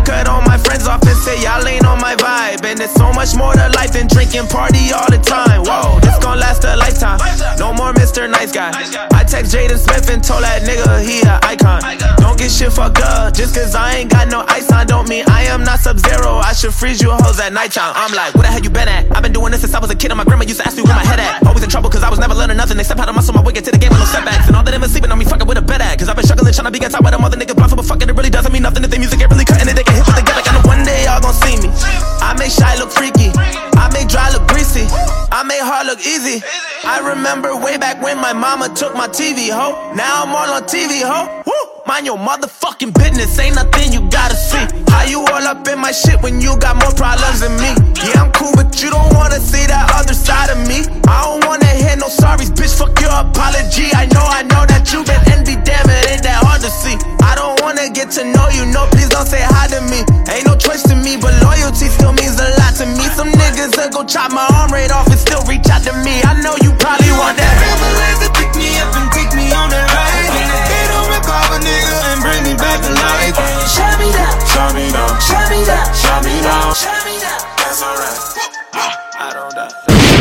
[SPEAKER 2] I cut all my friends off and say y'all ain't on my vibe. And there's so much more to life than drinking party all the time. Whoa, this gon' last a lifetime. No more Mr. Nice Guy. I text Jaden Smith and told that nigga he a icon. Don't get shit fucked up. Just cause I ain't got no ice on, don't mean I am not Sub Zero. I should freeze you hoes at nighttime. I'm like, where the hell you been at? I've been doing this since I was a kid, and my grandma used to ask me where my head at. Always in trouble cause I was never learning nothing except how to muscle my way get to the game with no setbacks. And all that is sleeping on me fucking with a bed at. Cause I've been struggling trying to be on top of them other niggas but fucking it really doesn't mean nothing if the music ain't really cutting it. They with the gimmick, and one day y'all gon' see me. I make shy look freaky. I make dry look greasy. I make hard look easy. I remember way back when my mama took my TV, ho. Now I'm all on TV, ho. Woo! Mind your motherfucking business, ain't nothing you gotta see. How you all up in my shit when you got more problems than me? Yeah, I'm cool, but you don't wanna see that other side of me. I don't wanna hear no sorries, bitch, fuck your apology. I know, I know that you been envy, damn it, ain't that hard to see. I don't wanna get to know you, no, please don't say hi to me. Ain't no choice to me, but loyalty still means a lot to me. Some niggas that go chop my arm right off and still reach out to me. I know you probably want that.
[SPEAKER 28] To pick me up and take me on that back to life. Shut me down,
[SPEAKER 29] Shut me down,
[SPEAKER 28] shut me down,
[SPEAKER 29] shut me down.
[SPEAKER 28] shut me down.
[SPEAKER 29] That's alright.
[SPEAKER 2] I don't die.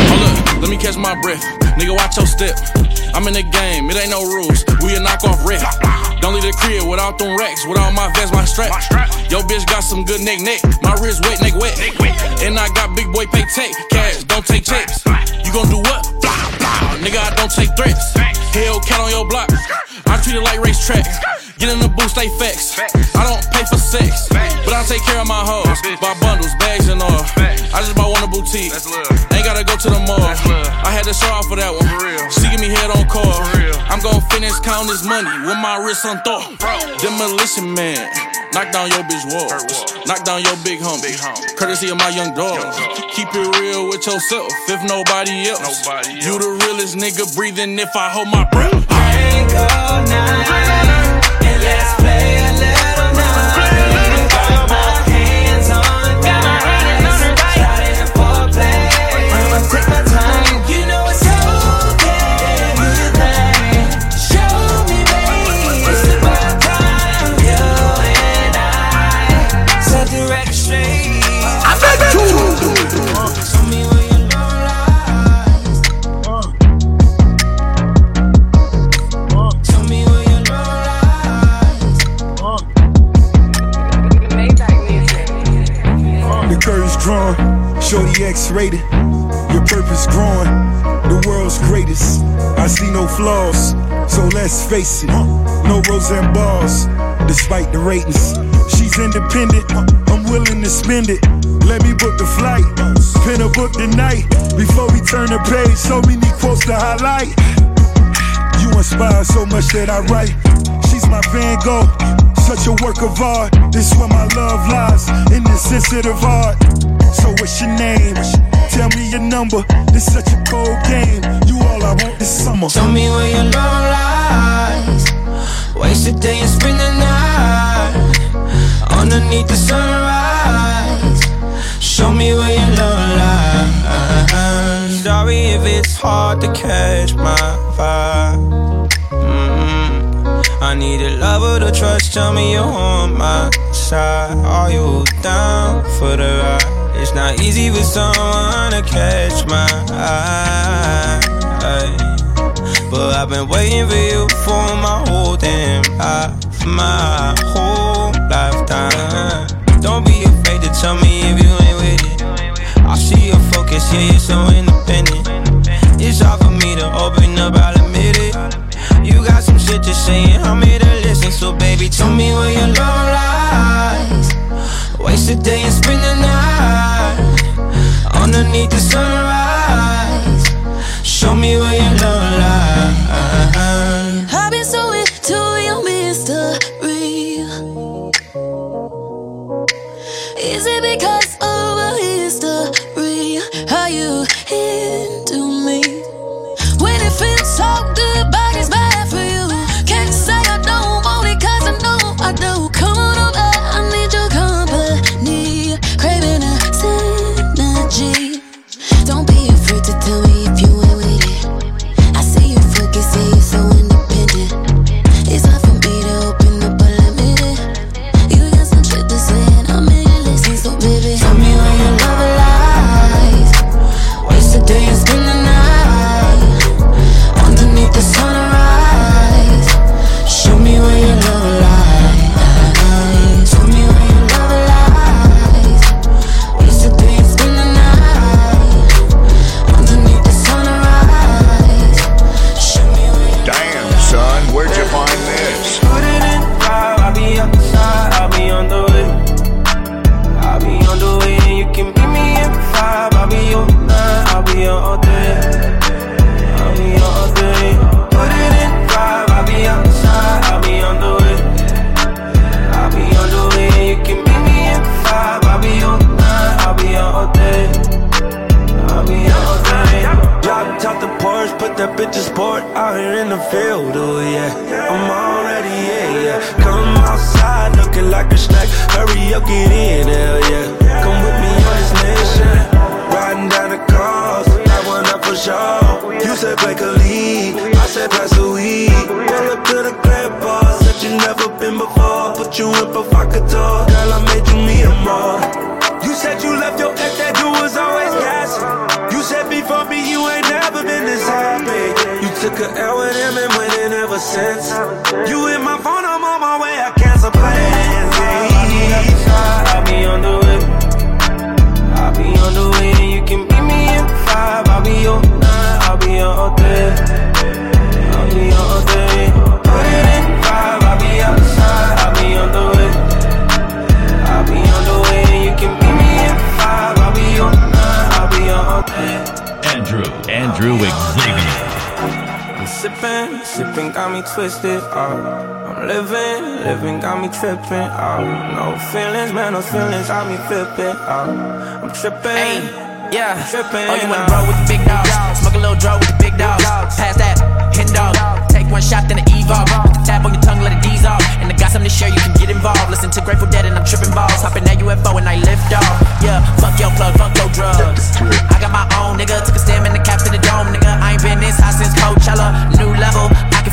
[SPEAKER 30] Hold up, let me catch my breath. Nigga, watch your step. I'm in the game, it ain't no rules. We a knock off rep. Don't leave the crib without them racks, without my vest, my strap. Yo, bitch got some good neck neck. My wrist wet, neck wet. And I got big boy pay tech. Cash, don't take checks. You gon' do what? Nigga, I don't take threats. Hell count on your block. I treat it like racetrack. Get in the booth, stay facts. I don't pay for sex, but I take care of my hoes. Buy bundles, bags, and all. I just bought one a boutique. Ain't gotta go to the mall. I had to show off for that one. She give me head on call. I'm gon' finish counting this money with my wrist on thought. Demolition man. Knock down your bitch walls. Knock down your big homie. Courtesy of my young dog. Keep it real with yourself, if nobody else. You the realest nigga breathing if I hold my breath.
[SPEAKER 28] Drink all night
[SPEAKER 31] drawn, shorty X-rated. Your purpose growing, the world's greatest. I see no flaws, so let's face it. No rose and bars, despite the ratings. She's independent, I'm willing to spend it. Let me book the flight, pin a book tonight. Before we turn the page, so many quotes to highlight. You inspire so much that I write. She's my Van Gogh, such a work of art. This where my love lies in this sensitive art. So what's your name? Tell me your number. This such a cold game. You all I want this summer.
[SPEAKER 28] Tell me where your love lies. Waste the day and spend the night underneath the sunrise. Show me where your love lies. Sorry if it's hard to catch my vibe. Mm-mm. I need a lover to trust. Tell me you're on my outside. Are you down for the ride? Not easy with someone to catch my eye. But I've been waiting for you for my whole damn life, my whole lifetime. Don't be afraid to tell me if you ain't with it. I see your focus, yeah, you're so independent. It's hard for me to open up, I'll admit it. You got some shit to say, and I'm here to listen. So, baby, tell me where your love lies. Waste a day and spend the night underneath the sunrise. Show me where twisted. Oh. I'm living, living got me tripping. Oh. No feelings, man, no feelings, I be flipping. Oh. I'm tripping.
[SPEAKER 32] Yeah,
[SPEAKER 28] tripping.
[SPEAKER 32] Oh, you wanna roll with the big dogs? Smoke a little draw with the big dogs. Pass that, hit dog. Take one shot, then the evolve. Put the tap on your tongue, let it ease off. And I got something to share, you can get involved. Listen to Grateful Dead and I'm tripping balls. Hop in that UFO and I lift off. Yeah, fuck your plug, fuck your drugs. I got my own nigga, took a stem in the caps to the dome, nigga. I ain't been this high since Coachella. New level,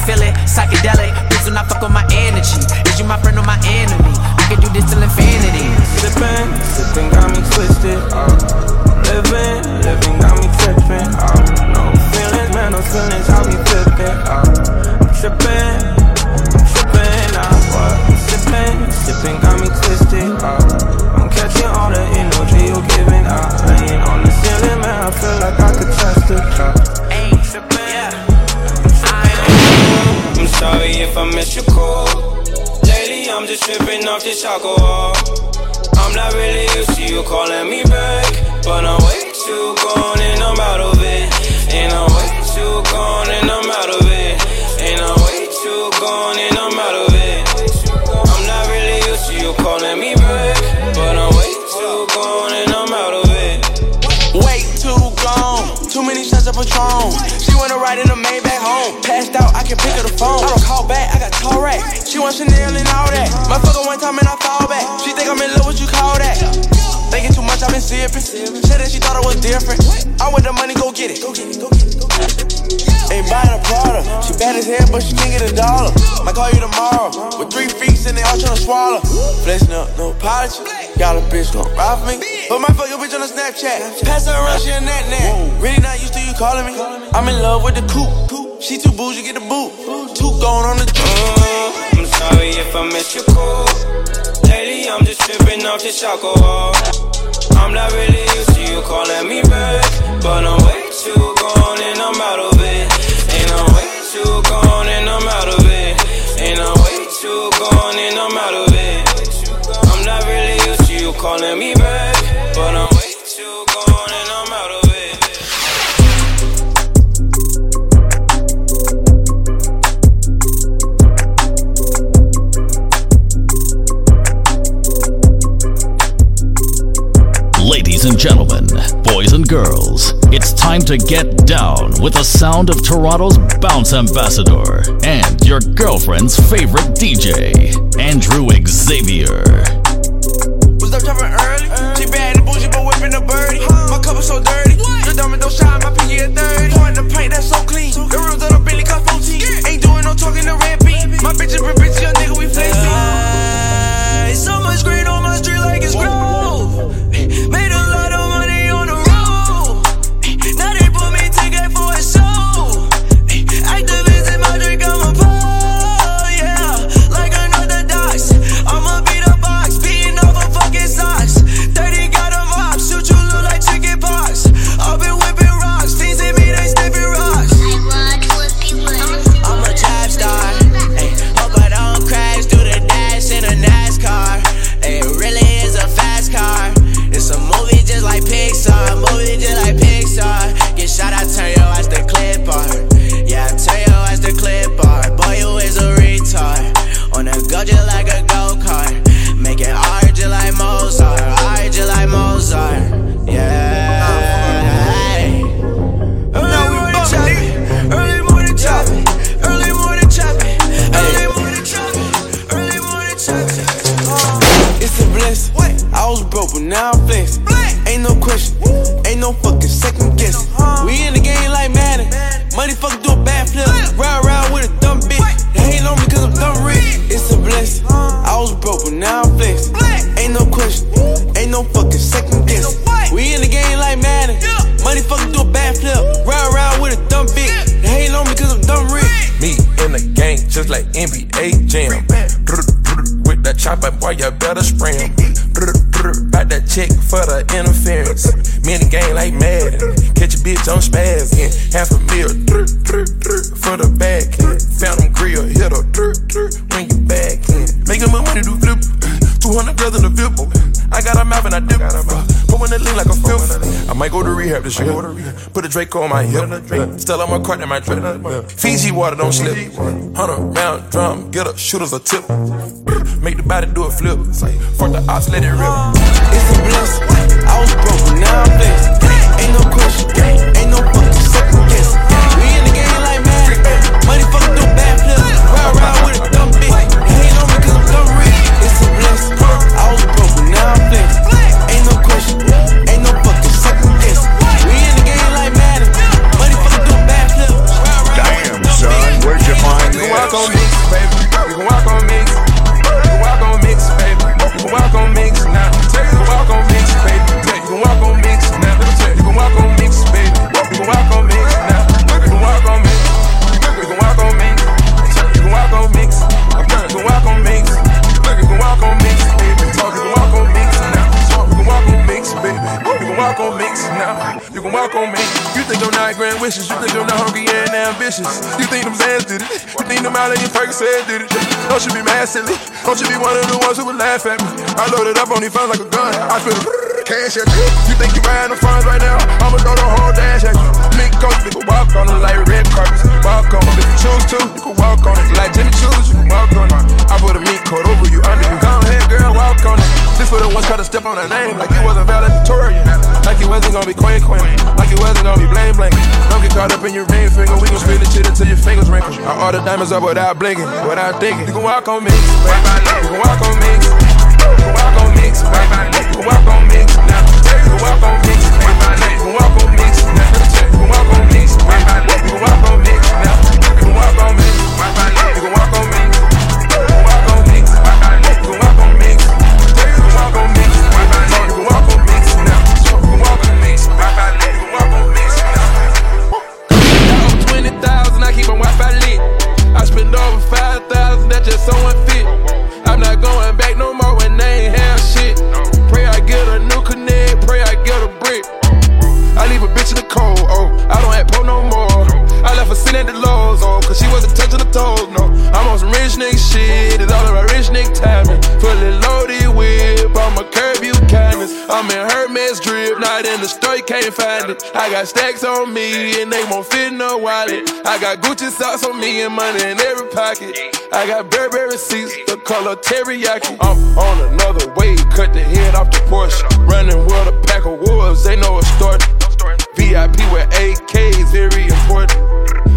[SPEAKER 32] feel it, psychedelic. Please do not fuck with my energy. Is you my friend or my enemy? I can do this till infinity.
[SPEAKER 28] Sipping, sipping got me twisted. Oh. Living, living got me tripping. Oh. No feelings, man, no feelings, I be flipping. I'm tripping, tripping. Oh. What? Sipping, sipping got me twisted. Oh. I'm catching all the energy you're giving. Oh. Laying on the ceiling, man, I feel like I could trust it. Oh. Sorry if I miss your call. Lately, I'm just tripping off this alcohol. I'm not really used to you calling me back. But I'm way too gone and I'm out of it. And I'm way too gone and I'm out of it.
[SPEAKER 15] Patron. She wanna ride in the Maybach home. Passed out, I can pick up the phone. I don't call back, I got tall rack. She want Chanel and all that. My fucker one time and I fall back. She think I'm in love, what you call that? Thinking too much, I've been sipping. Said that she thought I was different. I want the money, go get it. Ain't buying a product. She bad as hell, but she can't get a dollar. Might call you tomorrow. With three beats and they all tryna swallow. Flexing up, no apology. Got a bitch gon' for me. But my fuck your bitch on a Snapchat. Pass her around, she a nat nat. Really not used to you calling me. I'm in love with the coupe. She too bougie, get the boot. Two going on the
[SPEAKER 28] uh, I'm sorry if I missed your call. Lately, I'm just tripping off this alcohol. I'm not really used to you calling me back. But I'm way too and
[SPEAKER 1] gentlemen, boys and girls, it's time to get down with the sound of Toronto's bounce ambassador and your girlfriend's favorite DJ, Andrew Xavier.
[SPEAKER 15] Was up dropping early? She bad and bougie, but whipping a birdie. My cup is so dirty. The diamond don't shine, my pinky a 30. Pouring the paint that's so clean. The rims of the Bentley cost 14. Ain't doing no talking to red beam. My bitch is question, ain't no fucking second guess. We in the game like Madden. Money fucking do a bad flip. Ride around with a dumb bitch. They hate on me cause I'm dumb rich. It's a blessing. I was broke, but now I'm blessed. Ain't no question, ain't no fucking second guess. We in the game like Madden. Money fucking do a bad flip. Ride around with a dumb bitch. They hate on me cause I'm dumb rich.
[SPEAKER 30] Me in the game, just like NBA Jam. With that chopper, boy, you better that check for the interference. Me in the game like Madden. Catch a bitch on spaz. Yeah. Half a meal for the back. Found them grill, hit her when you back. Making my money do flip. 200 girls in the flip. I got a mouth and I dip. But when it lean like a filth, I might go to rehab this year. Put a Draco on my hip. Still on my cart in my drip. Fiji water don't slip. Hundred round drum, get up, shooters a tip. Make the body do a flip. Fuck the ops, let it rip.
[SPEAKER 15] It's a blessing. I was broke, but now I'm blessed. Ain't no question, ain't no fucking second guess. We in the game like Madden. Money fucking do bad flip. Ride around with a
[SPEAKER 10] You
[SPEAKER 30] on mix. You think I'm not grand wishes. You think I'm not hungry and ambitious. You think them bands did it. You think them out your Percocet did it. Don't you be mad silly. Don't you be one of the ones who would laugh at me. I loaded up on these funds like a gun. I feel cash at you. You think you're buying the funds right now? I'ma throw the whole dash at you. Coat, you can walk on them like red carpets. Walk on it. If you choose to, you can walk on it. Like Jimmy Choos, you can walk on it. I put a meat coat over you, under you. Go ahead, girl, walk on it. This for the ones try to step on her name like you wasn't valedictorian. Like you wasn't gonna be Queen Queen. Like you wasn't gonna be blame blank. Don't get caught up in your ring finger. We gon' spin the shit until your fingers wrinkle. I order diamonds up without blinking, without thinking. You can walk on me, you can walk on me. You can walk on mix, you can walk on mix now. You can walk on mix, got stacks on me and they won't fit in no wallet. I got Gucci socks on me and money in every pocket. I got Burberry seats, the color teriyaki. I'm on another wave, cut the head off the Porsche. Running with a pack of wolves, they know a story. VIP with AKs, very important.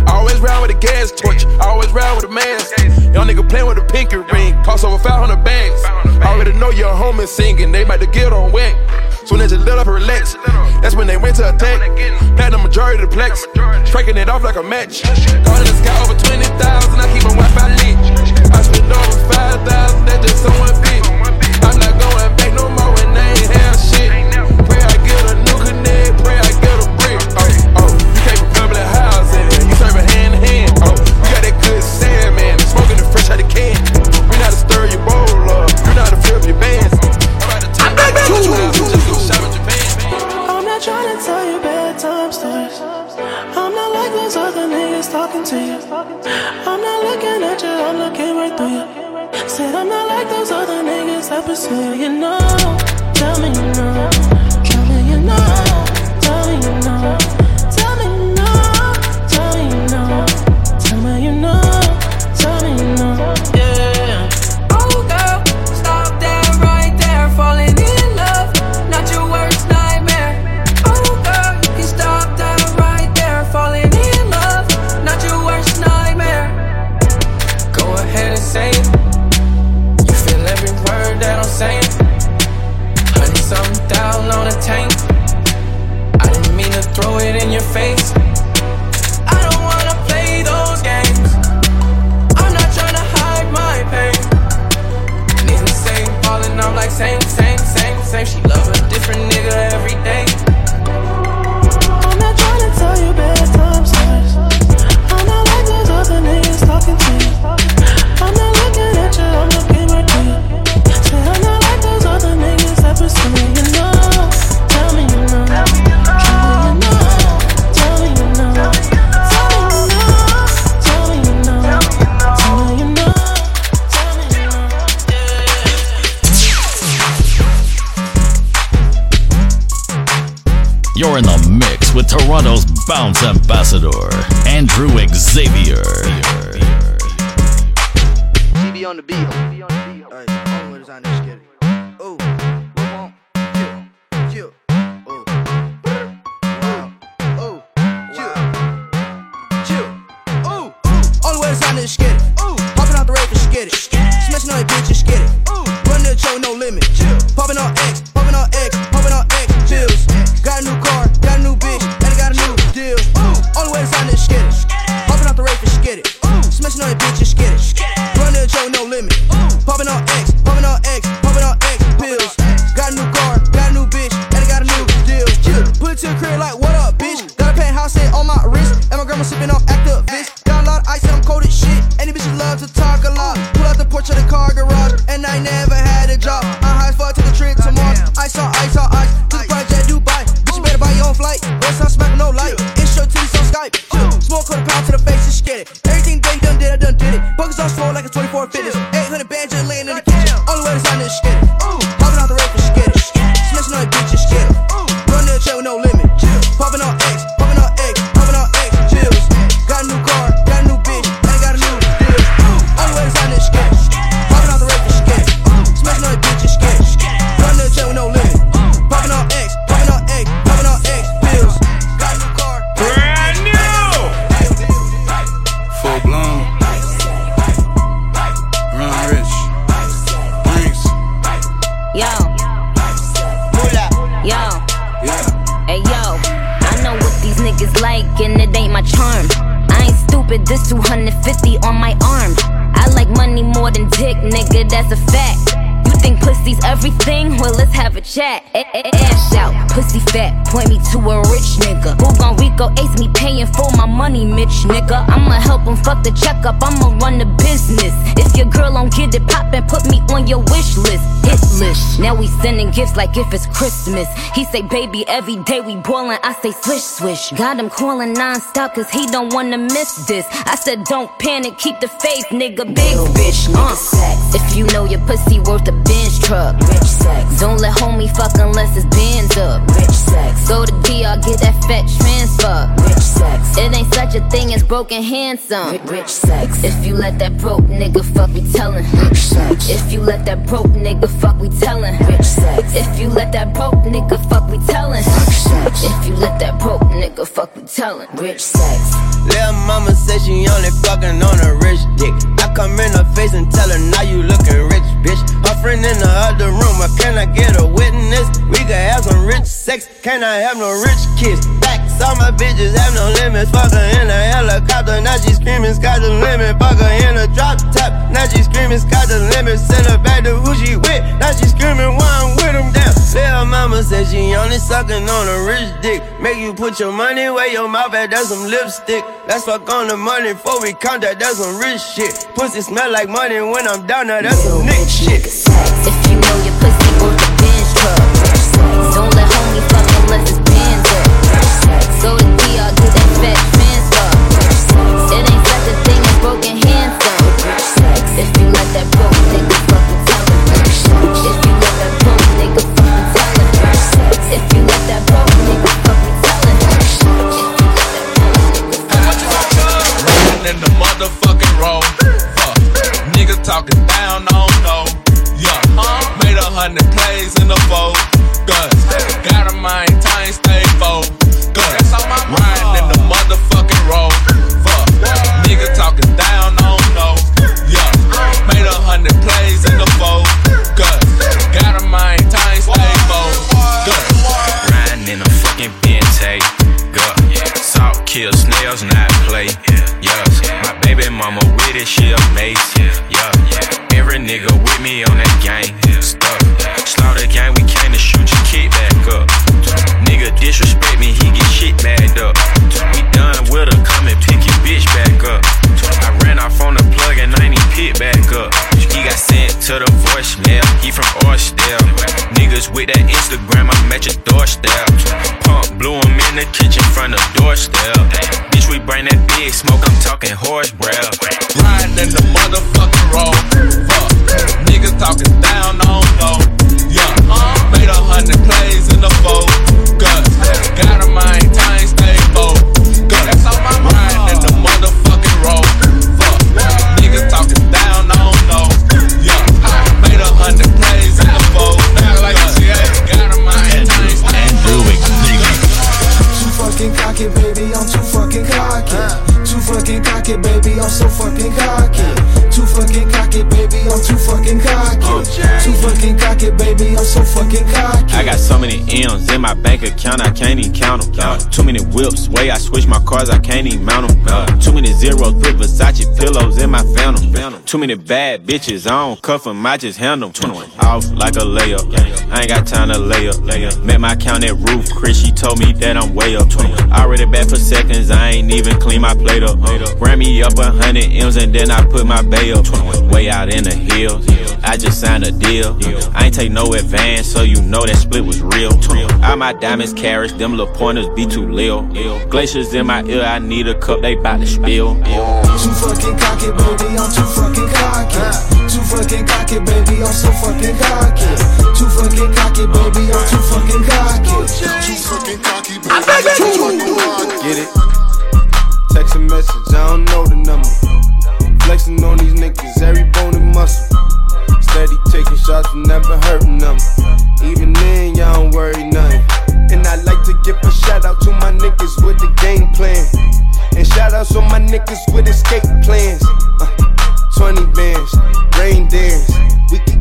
[SPEAKER 30] Always round with a gas torch, always round with a mask. Y'all nigga playing with a pinky ring, cost over 500 bags. Already know your homies singing, they about to get on wet. Soon as it lit up, relax. That's when they went to attack. Platinum majority of the plex. Tracking it off like a match. Call in the sky over 20,000. I keep my Wi Fi lit. I spend over 5,000. That just someone bitch.
[SPEAKER 13] I'm not looking at you, I'm looking right through you. Said I'm not like those other niggas I pursue. You know, tell me you know, tell me you know.
[SPEAKER 1] Toronto's bounce ambassador, Andrew Xavier.
[SPEAKER 33] on the beat.
[SPEAKER 34] Say, baby, every day we ballin'. I say, swish, swish. Got him calling non-stop cause he don't wanna miss this. I said, don't panic, keep the faith, nigga. Big bitch, uh. If you know your pussy worth a Benz truck. Rich sex. Don't let homie fuck unless it's bands up. Rich sex. Go to DR, get that fat transfer. Rich sex. It ain't such a thing as broken handsome. Rich sex. If you let that broke nigga fuck, we tellin'. Rich sex. If you let that broke nigga fuck, we tellin'. Rich sex. If you let that broke nigga fuck, we tellin'. Rich sex. If you let that broke nigga fuck, we tellin'. Rich sex.
[SPEAKER 2] Lil' mama said she only fucking on a rich dick. I come in her face and tell her, now you looking rich, bitch. Her friend in the other room, but can I get a witness? We could have some rich sex, can I have no rich kids? Facts, all my bitches have no limits. Fuck her in a helicopter, now she screaming, sky's the limit. Fuck her in a drop top, now she screaming, sky's the limit. Send her back to who she with, now she screaming, why I'm with him down. Lil' mama said she only sucking on a rich dick. Make you put your money where your mouth at, that's some lipstick. Let's fuck on the money before we count that, that's some rich shit. Pussy smell like money when I'm down there, that's some nick shit.
[SPEAKER 35] Hundred plays in the boat. Guns. Got a mind, time, stay focused.
[SPEAKER 28] Doorstep. Pump blew him in the kitchen front of doorstep. Bitch, we bring that big smoke, I'm talking horse breath.
[SPEAKER 35] Riding in the motherfucking road. Fuck. Niggas talking down, don't know. Yeah. Made a hundred plays in the. Guns. Got a mind, time, stay focused. Guns. Riding
[SPEAKER 28] M's in my bank account, I can't even count them. Too many whips, way I switch my cars, I can't even mount them. Too many zeros, put Versace pillows in my phantom. Too many bad bitches, I don't cuff them, I just handle them. Off like a layup, I ain't got time to lay up. Met my count at roof, Chris, she told me that I'm way up. I Already back for seconds, I ain't even clean my plate up. Ran me up a hundred M's and then I put my bay up. Way out in the hills, I just signed a deal. I ain't take no advance, so you know that split was real. All my diamonds carats, them little pointers be too lil. Glaciers in my ear, I need a cup, they bout to spill.
[SPEAKER 36] Too fucking cocky, baby, I'm too fucking cocky. Too fucking cocky, baby, I'm so fucking cocky. Too fucking cocky, baby, I'm too fucking cocky. Too fucking cocky, baby, I'm too fucking cocky.
[SPEAKER 37] Get it? Text a message, I don't know the number. Flexing on these niggas, every bone and muscle. Steady taking shots, but never hurting them. Even then, y'all don't worry nothing. And I like to give a shout out to my niggas with the game plan. And shout outs on my niggas with escape plans. Uh, 20 bands, rain dance. We can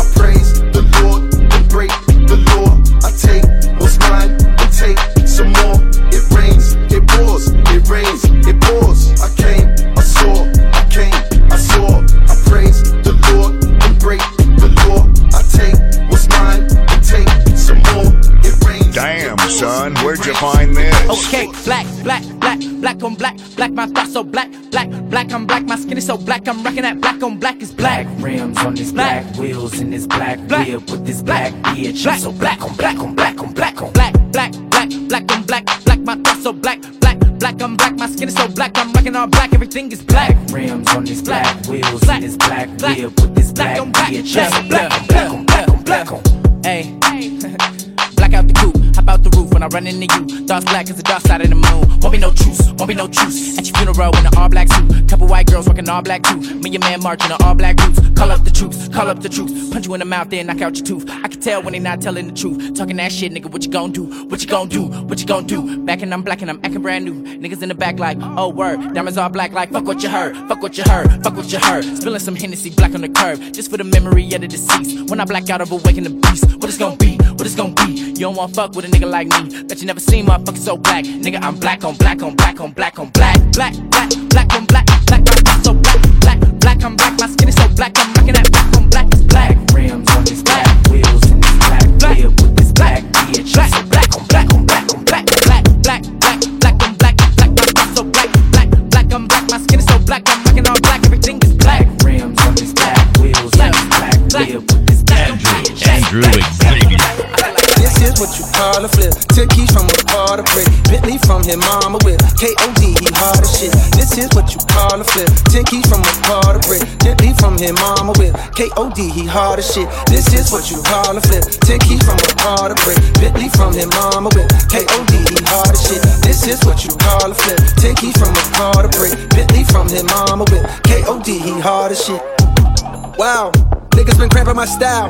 [SPEAKER 36] praise the Lord and break the
[SPEAKER 37] law. I take what's mine and take some more. It rains, it pours, it rains.
[SPEAKER 10] son? Where'd you find this? Okay,
[SPEAKER 32] black, black, black, black on black, black, my thoughts so black, black, black, I'm black, my skin is so black, I'm rocking that black on black is black.
[SPEAKER 38] Black rims on this black, black wheels in this black, black wheel with this black, bitch. Black. So black on black on black on black on
[SPEAKER 32] black, black, black, black on black, black, my thoughts so black, black, black, I'm black, my skin is so black, I'm rocking all black, everything is black.
[SPEAKER 38] Black rims on this black, wheels black. in this black, black wheel with this black, black on black, bitch. I'm so black on black on black on black on.
[SPEAKER 32] Hey, black out the coop hop out the roof when I run into you. Thoughts black as the dark side of the moon. Won't be no truce, won't be no truce. At your funeral in an all black suit. Couple white girls rocking all black too. Me and man marching on all black roots. Call up the troops, call up the troops. Punch you in the mouth, then knock out your tooth. I can tell when they not telling the truth. Talking that shit, nigga, what you gon' do? What you gon' do? What you gon' do? Back and I'm black and I'm acting brand new. Niggas in the back like, oh word. Diamonds all black like, fuck what you heard. Fuck what you heard. Fuck what you heard. Spilling some Hennessy black on the curb. Just for the memory of the deceased. When I black out of awaken the beast. What it's gon' be? What it's gon' be? You don't wanna fuck with a nigga like me. Bet you never seen motherfucker so black. Nigga, I'm black on black on black on black on black. Black, black, black on black. Black, my thoughts so black. Black, black, I'm black. My skin is so black. I'm rocking that black on black is black.
[SPEAKER 38] rims on this black, wheels in this black, whip with this black bitch. I'm so black on black on black on black.
[SPEAKER 32] Black, black, black, black on black. Black, my thoughts so black. Black, black, I'm black. My skin is so black. I'm rocking all black. Everything is black.
[SPEAKER 38] rims on this black, wheels in this black, whip with this black bitch.
[SPEAKER 1] Andrew Xavier.
[SPEAKER 37] What you call a flip. Took keys from a car to brick. Bentley from his mama with K.O.D. He hard as shit. This is what you call a flip. Keys from a car to brick. Bentley from his mama with K.O.D. He hard as shit. This is what you call a flip. Keys from a car to brick. Bentley from his mama with K.O.D. He hard as shit. This is what you call a flip. Keys from a car to brick. Bentley from his mama with K.O.D. He hard as shit. Wow. Niggas been cramping my style.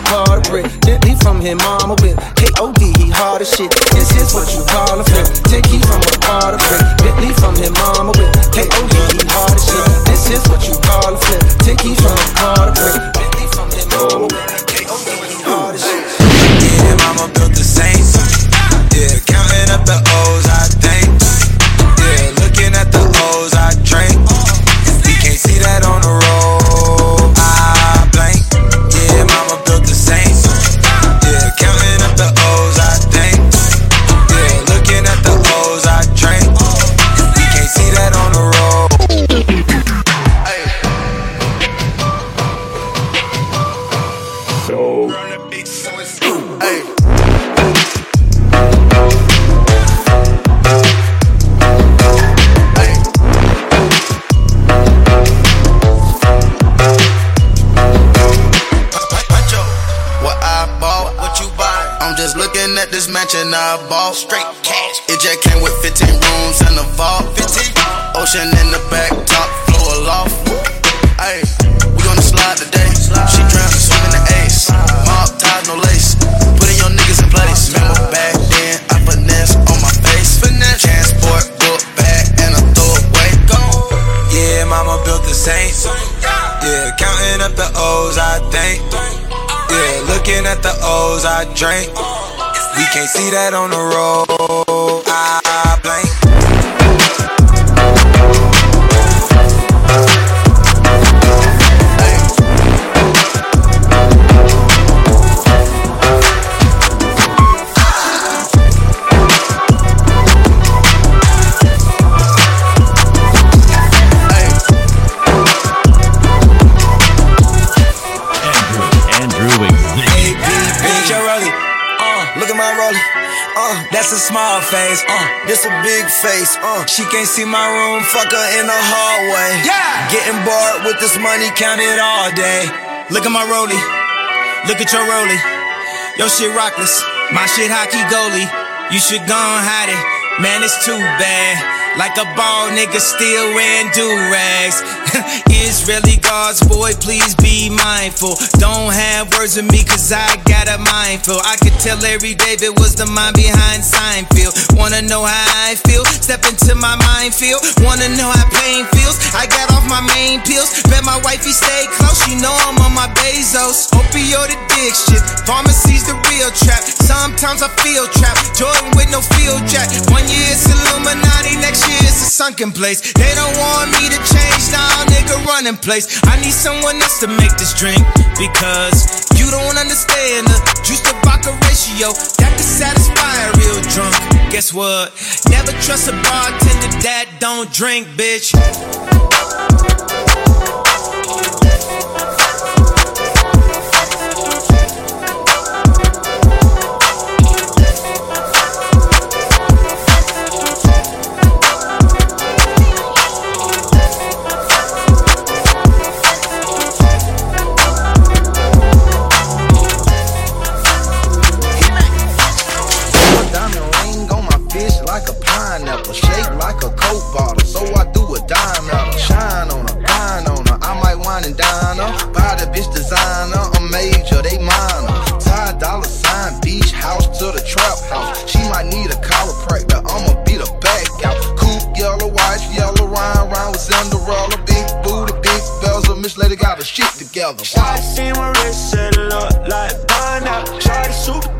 [SPEAKER 37] brick. Bentley from his mama with K.O.D. He hard as shit. This is what you call a flip. Keys from a car to brick. Bentley from his mama with K.O.D. He hard as shit. This is what you call a flip. Keys from a car to brick. Bentley from his mama with K.O.D. He hard as shit.
[SPEAKER 18] Yeah, mama built the Saints. Just looking at this mansion I bought. Straight cash. It just came with 15 rooms and a vault. 15. Ocean in the back, top floor loft. Hey, we gonna slide today. She drowning, swinging the ace. Mob ties, no lace. Putting your niggas in place. Remember back then, I finesse on my face. Transport, book bag, and a throwaway. Gone. Yeah, mama built the Saints. Yeah, counting up the O's, I think. Yeah, looking at the O's, I drink. We can't see that on the road. I blank. Face. Uh, this a big face. Uh, she can't see my room. Fuck her in the hallway. Yeah. Getting bored with this money, count it all day. Look at my rollie. Look at your rollie. Your shit rockless. My shit hockey goalie. You should go and hide it. Man, it's too bad.
[SPEAKER 4] Like a ball nigga still wearing do rags. Israeli God's boy, please be mindful. Don't have words with me cause I got a mind mindful. I could tell Larry David was the mind behind Seinfeld. Wanna know how I feel? Step into my minefield. Wanna know how pain feels? I got off my main pills. Bet my wifey stay close. You know I'm on my Bezos. Opioid addiction. Pharmacy's the real trap. Sometimes I feel trapped. Jordan with no field jack. One year it's Illuminati, next year it's a sunken place. They don't want me to change now, nigga, running place. I need someone else to make this drink because you don't understand the juice to vodka ratio that can satisfy a real drunk. Guess what? Never trust a bartender that don't drink, bitch.
[SPEAKER 39] Her shit together.
[SPEAKER 40] Shawty see my wrist it look like pineapple. Shawty super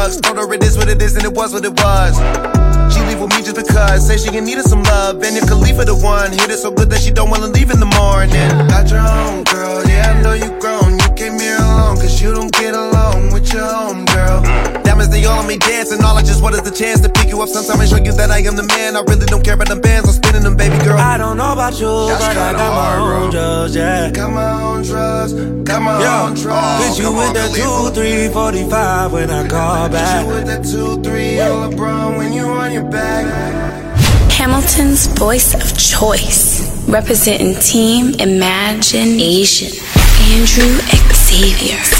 [SPEAKER 2] drugs. Told her it is what it is, and it was what it was. She leave with me just because, say she in need of some love. And if Khalifa the one, hit it so good that she don't wanna leave in the morning. Got your own girl, yeah, I know you grown. You came here alone, cause you don't get along with your home girl. Diamonds, they all on me dancing. All I just want is the chance to pick you up sometime and show you that I am the man. I really don't care about the bands, I'm spinning them, baby girl.
[SPEAKER 40] I don't know about you,
[SPEAKER 2] That's
[SPEAKER 40] but I
[SPEAKER 2] kinda
[SPEAKER 40] got my
[SPEAKER 2] hard, bro.
[SPEAKER 40] own drugs, yeah.
[SPEAKER 2] Got my own drugs, got my
[SPEAKER 40] Yeah.
[SPEAKER 2] own drugs.
[SPEAKER 40] Hit you
[SPEAKER 2] Come
[SPEAKER 40] with
[SPEAKER 2] on,
[SPEAKER 40] that
[SPEAKER 2] Khalifa.
[SPEAKER 40] 2, 3, 45 when I call
[SPEAKER 2] Hit
[SPEAKER 40] back.
[SPEAKER 2] you with that two, three, on LeBron when you on your back.
[SPEAKER 13] Hamilton's voice of choice, representing Team Imagine Asian, Andrew Xavier.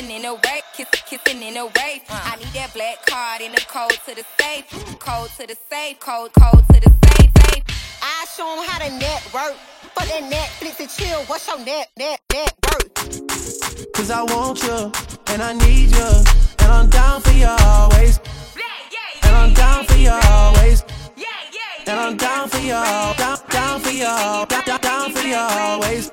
[SPEAKER 40] kissing in a way, kissing in a way. I need that black card in the
[SPEAKER 41] code to the safe, code to the safe, code, code to the safe, safe.
[SPEAKER 42] I show them how to network. but that Netflix and chill. What's your net, net, net worth?
[SPEAKER 13] Cause I want you, and I need you, and I'm down for you always. And I'm down for you always. And I'm down for you, down, down for you, down, down for you always.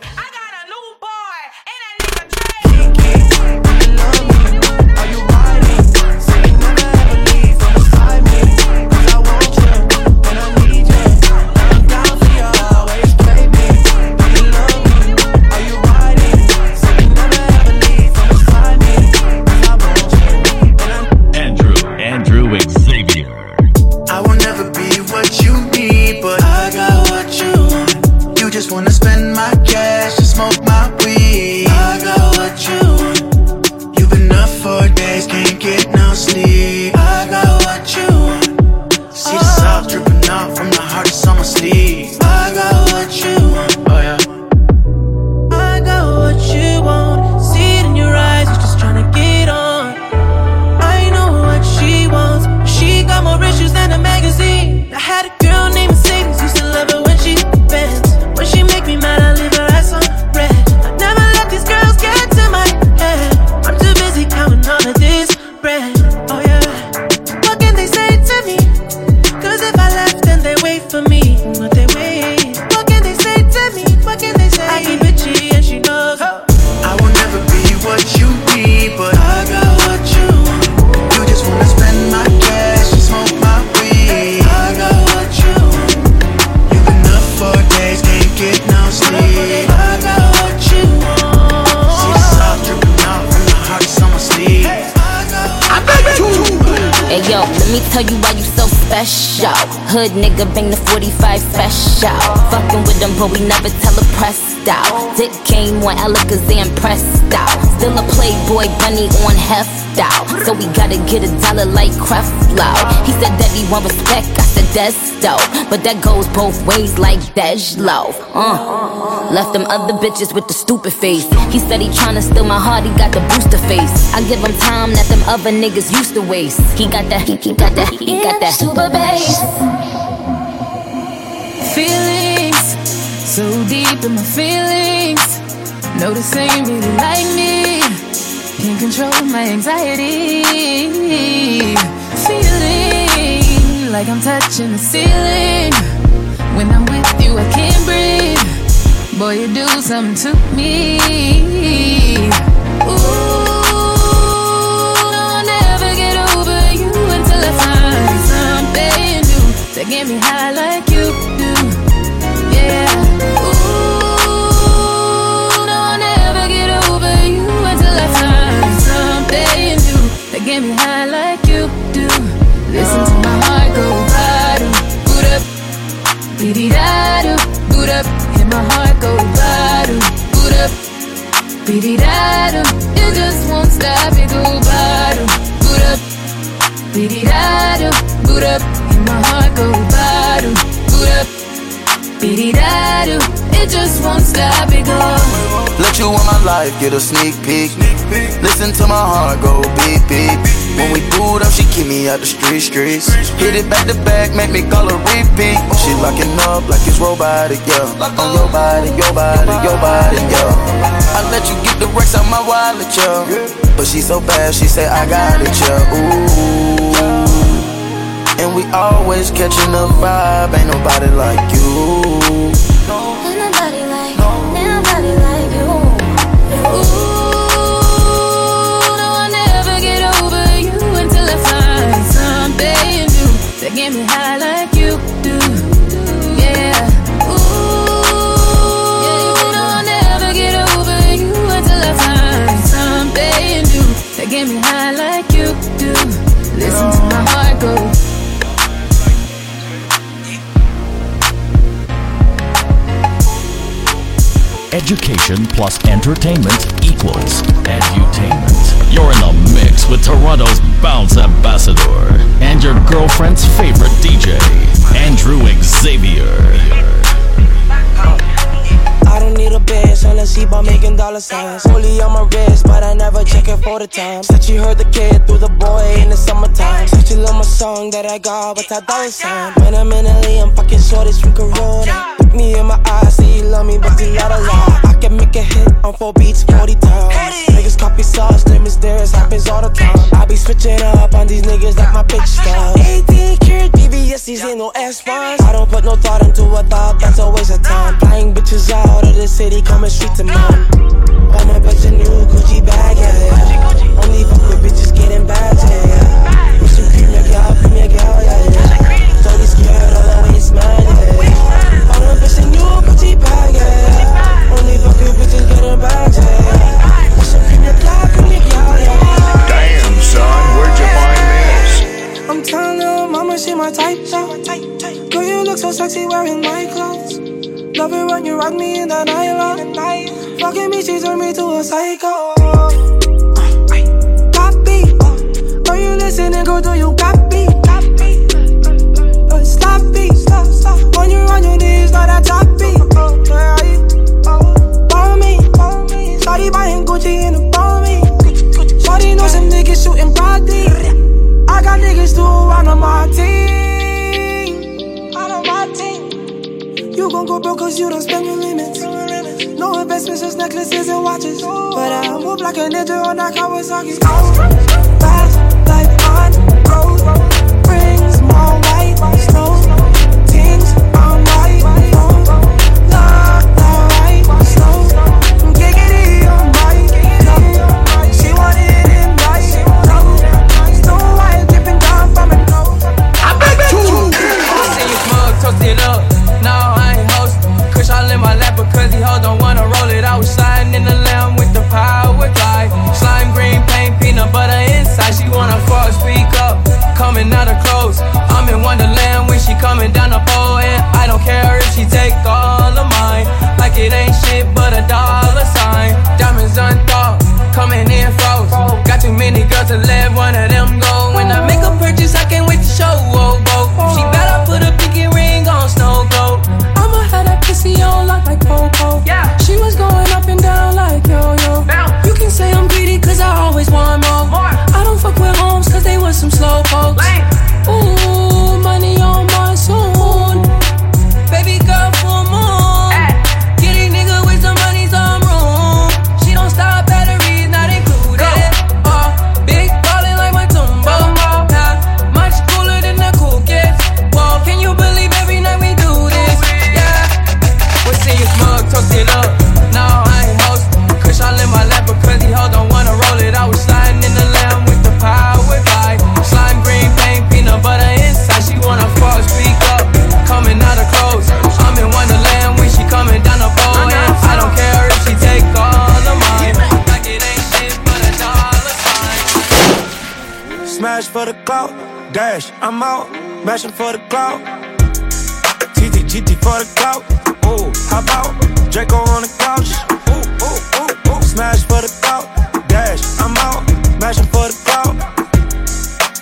[SPEAKER 34] Them, but we never tell a press out. Dick came on Alakazam pressed out. Still a playboy bunny on heft out. So we gotta get a dollar like Creflo. He said that he want respect, I said that's dope. But that goes both ways like Dejlo. Uh. Left them other bitches with the stupid face. He said he tryna steal my heart, he got the booster face. I give him time that them other niggas used to waste. He got that, he, he got that, he got that super bass.
[SPEAKER 43] Deep in my feelings. No, this ain't really like me. Can't control my anxiety. Feeling like I'm touching the ceiling. When I'm with you, I can't breathe. Boy, you do something to me. Ooh, I'll never get over you until I find something new to get me high like beady da do. It just won't stop, it go bottom, boot up, beady da do, boot up. Hear my heart go bottom, boot up. Beady da do, it just won't stop it go.
[SPEAKER 44] Let you in my life, get a sneak peek. Listen to my heart go beep beep. When we boot up, she keep me out the street streets. Hit it back to back, make me call her repeat. She locking up like it's robotic, yeah. On your body, your body, your body, yeah. I let you get the rest out my wallet, yeah. But she so bad, she say I got it, yeah. Ooh. And we always catching a vibe, ain't nobody like you.
[SPEAKER 1] Education plus entertainment equals edutainment. You're in the mix with Toronto's bounce ambassador and your girlfriend's favorite DJ, Andrew Xavier.
[SPEAKER 45] I don't need a so let's
[SPEAKER 43] she bought making dollar signs. Only on my wrist, but I never check it for the time. Said she heard the kid through the boy in the summertime. Said she love my song that I got with that dollar sign. When I'm in LA, I'm fucking shorties from Corona. Me in my eyes, say you love me, but you lot a lie. I can make a hit on four beats 40 times. Niggas copy sauce, limits theirs happens all the time. I be switching up on these niggas like my bitch style. 18 karat BBS, these ain't no S1s. I don't put no thought into a thought, that's a waste of time. Flying bitches out of the city, coming straight to mine. Buy my bitch a new Gucci bag, yeah, yeah. Only fuck with bitches getting bags, yeah, yeah. With some cream, yeah, gal, cream, yeah, gal, yeah, yeah. Totally scared yeah.
[SPEAKER 46] Damn, son, where'd you find this?
[SPEAKER 43] I'm telling she my type. Girl, you look so sexy wearing my clothes. Love it when you rock me in the nylon. Me, she turned me to a psycho. Copy. Are you listening, girl? Do you copy? Uh, When you're on your knees, not choppy. Ball me. Buying Gucci some niggas shooting. I got niggas my my. You gon' go broke cause you don't spend your limits. No investments, just necklaces and watches. But I move like a ninja on that Kawasaki. Fast
[SPEAKER 13] all in my lap because he hold don't wanna roll it. I was sliding in the lamb with the power glide. Slime green paint, peanut butter inside. She wanna fuck, speak up. Coming out of clothes. I'm in Wonderland when she coming down the pole. And I don't care if she take all of mine. Like it ain't shit but a dollar sign. Diamonds unthought, coming in froze. Got too many girls to let one of them go. When I make a purchase, I can't wait to show. Oh, oh. She better put a pinky cause I always want more. I don't fuck with homes cause they was some slow folks. Ooh,
[SPEAKER 40] dash, I'm out, mashing for the clout. TT, GT for the clout, ooh, how about Draco on the couch? Ooh, ooh, ooh, ooh, smash for the clout, dash, I'm out, mashing for the clout.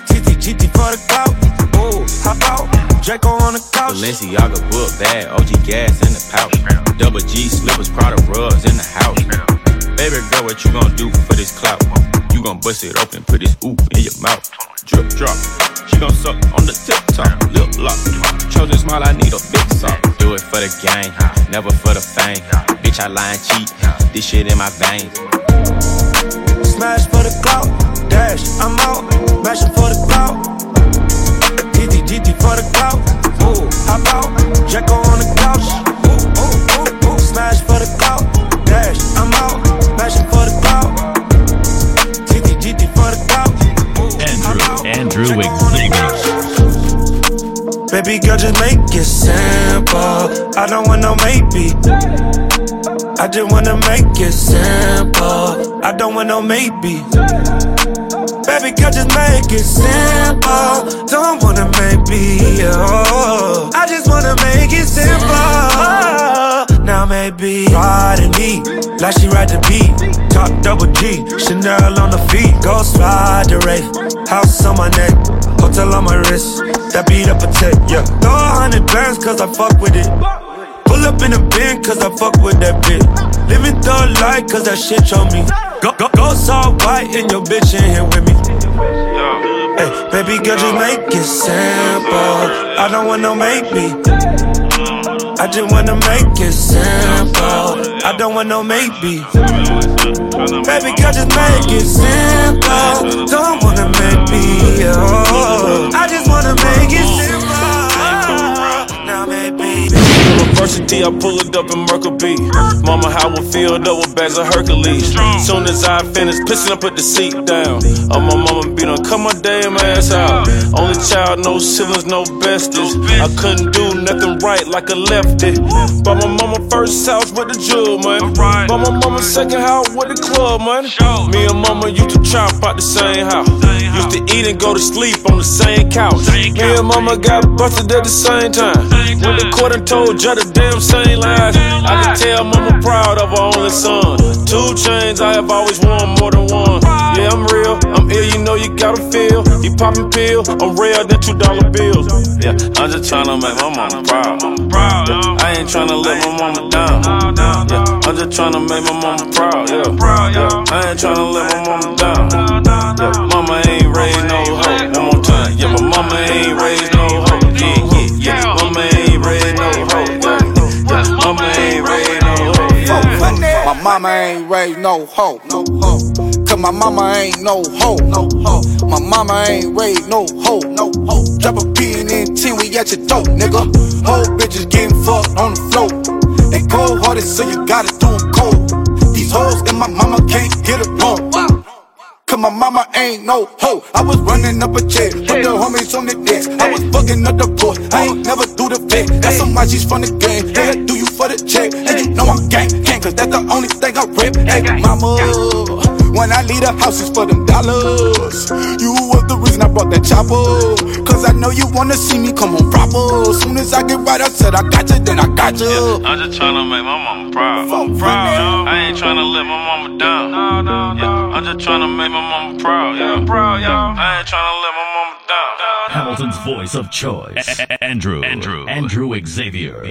[SPEAKER 40] TT, GT for the clout, ooh, how about Draco on the couch?
[SPEAKER 35] Balenciaga book bag, OG gas in the pouch. Double G slippers, Prada rugs in the house. Baby girl, what you gon' do for this clout? Gon' bust it open, put this ooh in your mouth. Drip drop, she gon' suck on the tip top, lip lock. Chosen smile, I need a big sock. Do it for the gang, never for the fame. Bitch, I lie and cheat, this shit in my veins.
[SPEAKER 40] Smash for the clout, dash, I'm out, mashing for the clout. GT for the clout, ooh, how about Draco on the couch? Ooh, ooh, ooh, ooh, smash for the clout, dash, I'm out,
[SPEAKER 1] Andrew
[SPEAKER 40] Baby girl, just make it simple. I don't want no maybe. I just wanna make it simple. I don't want no maybe. Baby girl, just make it simple. Don't wanna maybe. Oh, I just wanna make it simple. Ride and eat like she ride the beat. Top double G, Chanel on the feet. Ghost ride the rave. House on my neck, hotel on my wrist. That beat up a tech, yeah. Throw a hundred bands cause I fuck with it. Pull up in a bin, cause I fuck with that bitch. Living thug life, cause that shit on me. Go, go, go, all white, and your bitch in here with me. Hey, baby girl, just make it simple. I don't want no maybe. I just wanna make it simple. I don't want no maybe. Baby girl, just make it simple. Don't wanna make me. Oh. I just wanna make it simple.
[SPEAKER 5] University, I it up in Merkel B. Mama, how I filled up with bags of Hercules. Soon as I finish pissing, I put the seat down. Oh, my mama beat on, cut my damn ass out. Only child, no siblings, no besties. I couldn't do nothing right like a lefty. Bought my mama first house with the jewel, man. Bought my mama second house with the club, man. Me and mama used to chop out the same house. Used to eat and go to sleep on the same couch. Me and mama got busted at the same time. When the court and told judge damn same lies. I can tell mama proud of her only son. Two chains, I have always worn more than one. Yeah, I'm real, I'm ill, you know you gotta feel. You poppin' pill, I'm rare than two dollar bills. Yeah, I'm just tryna make my mama proud. Yeah, I ain't tryna let my mama down. Yeah, I'm just tryna make my mama proud. Yeah, I ain't tryna let my mama down. Yeah, mama ain't raised no hoe. One more time. Yeah, my mama ain't raised mama ain't raised no hoe. No hoe.
[SPEAKER 31] Cause my mama ain't no hoe. No hoe. My mama ain't raised no hoe. No hoe. Drop a P and then 10, we at your door, nigga. Whole bitches getting fucked on the floor. They cold hearted, so you gotta do 'em cold. These hoes and my mama can't get along. Cause my mama ain't no hoe. I was running up a check, put the homies on the desk. I was fucking up the port, I ain't never do the vet. That's some she's from the game, yeah, do you for the check. And you know I'm gang, gang, cause that's the only thing I rip. Hey, mama, when I leave the house, it's for them dollars. You the reason I brought that chopper. Cause I know you wanna see me come on proper. Soon as I get right, I said I got you, then I got you.
[SPEAKER 5] I'm just tryna make my mama proud. proud. I ain't tryna let my mama down. Yeah, I'm just tryna make my mama proud. Yeah, proud, yeah. I ain't tryna let my mama down.
[SPEAKER 1] Hamilton's voice of choice. Andrew. Andrew. Andrew Xavier.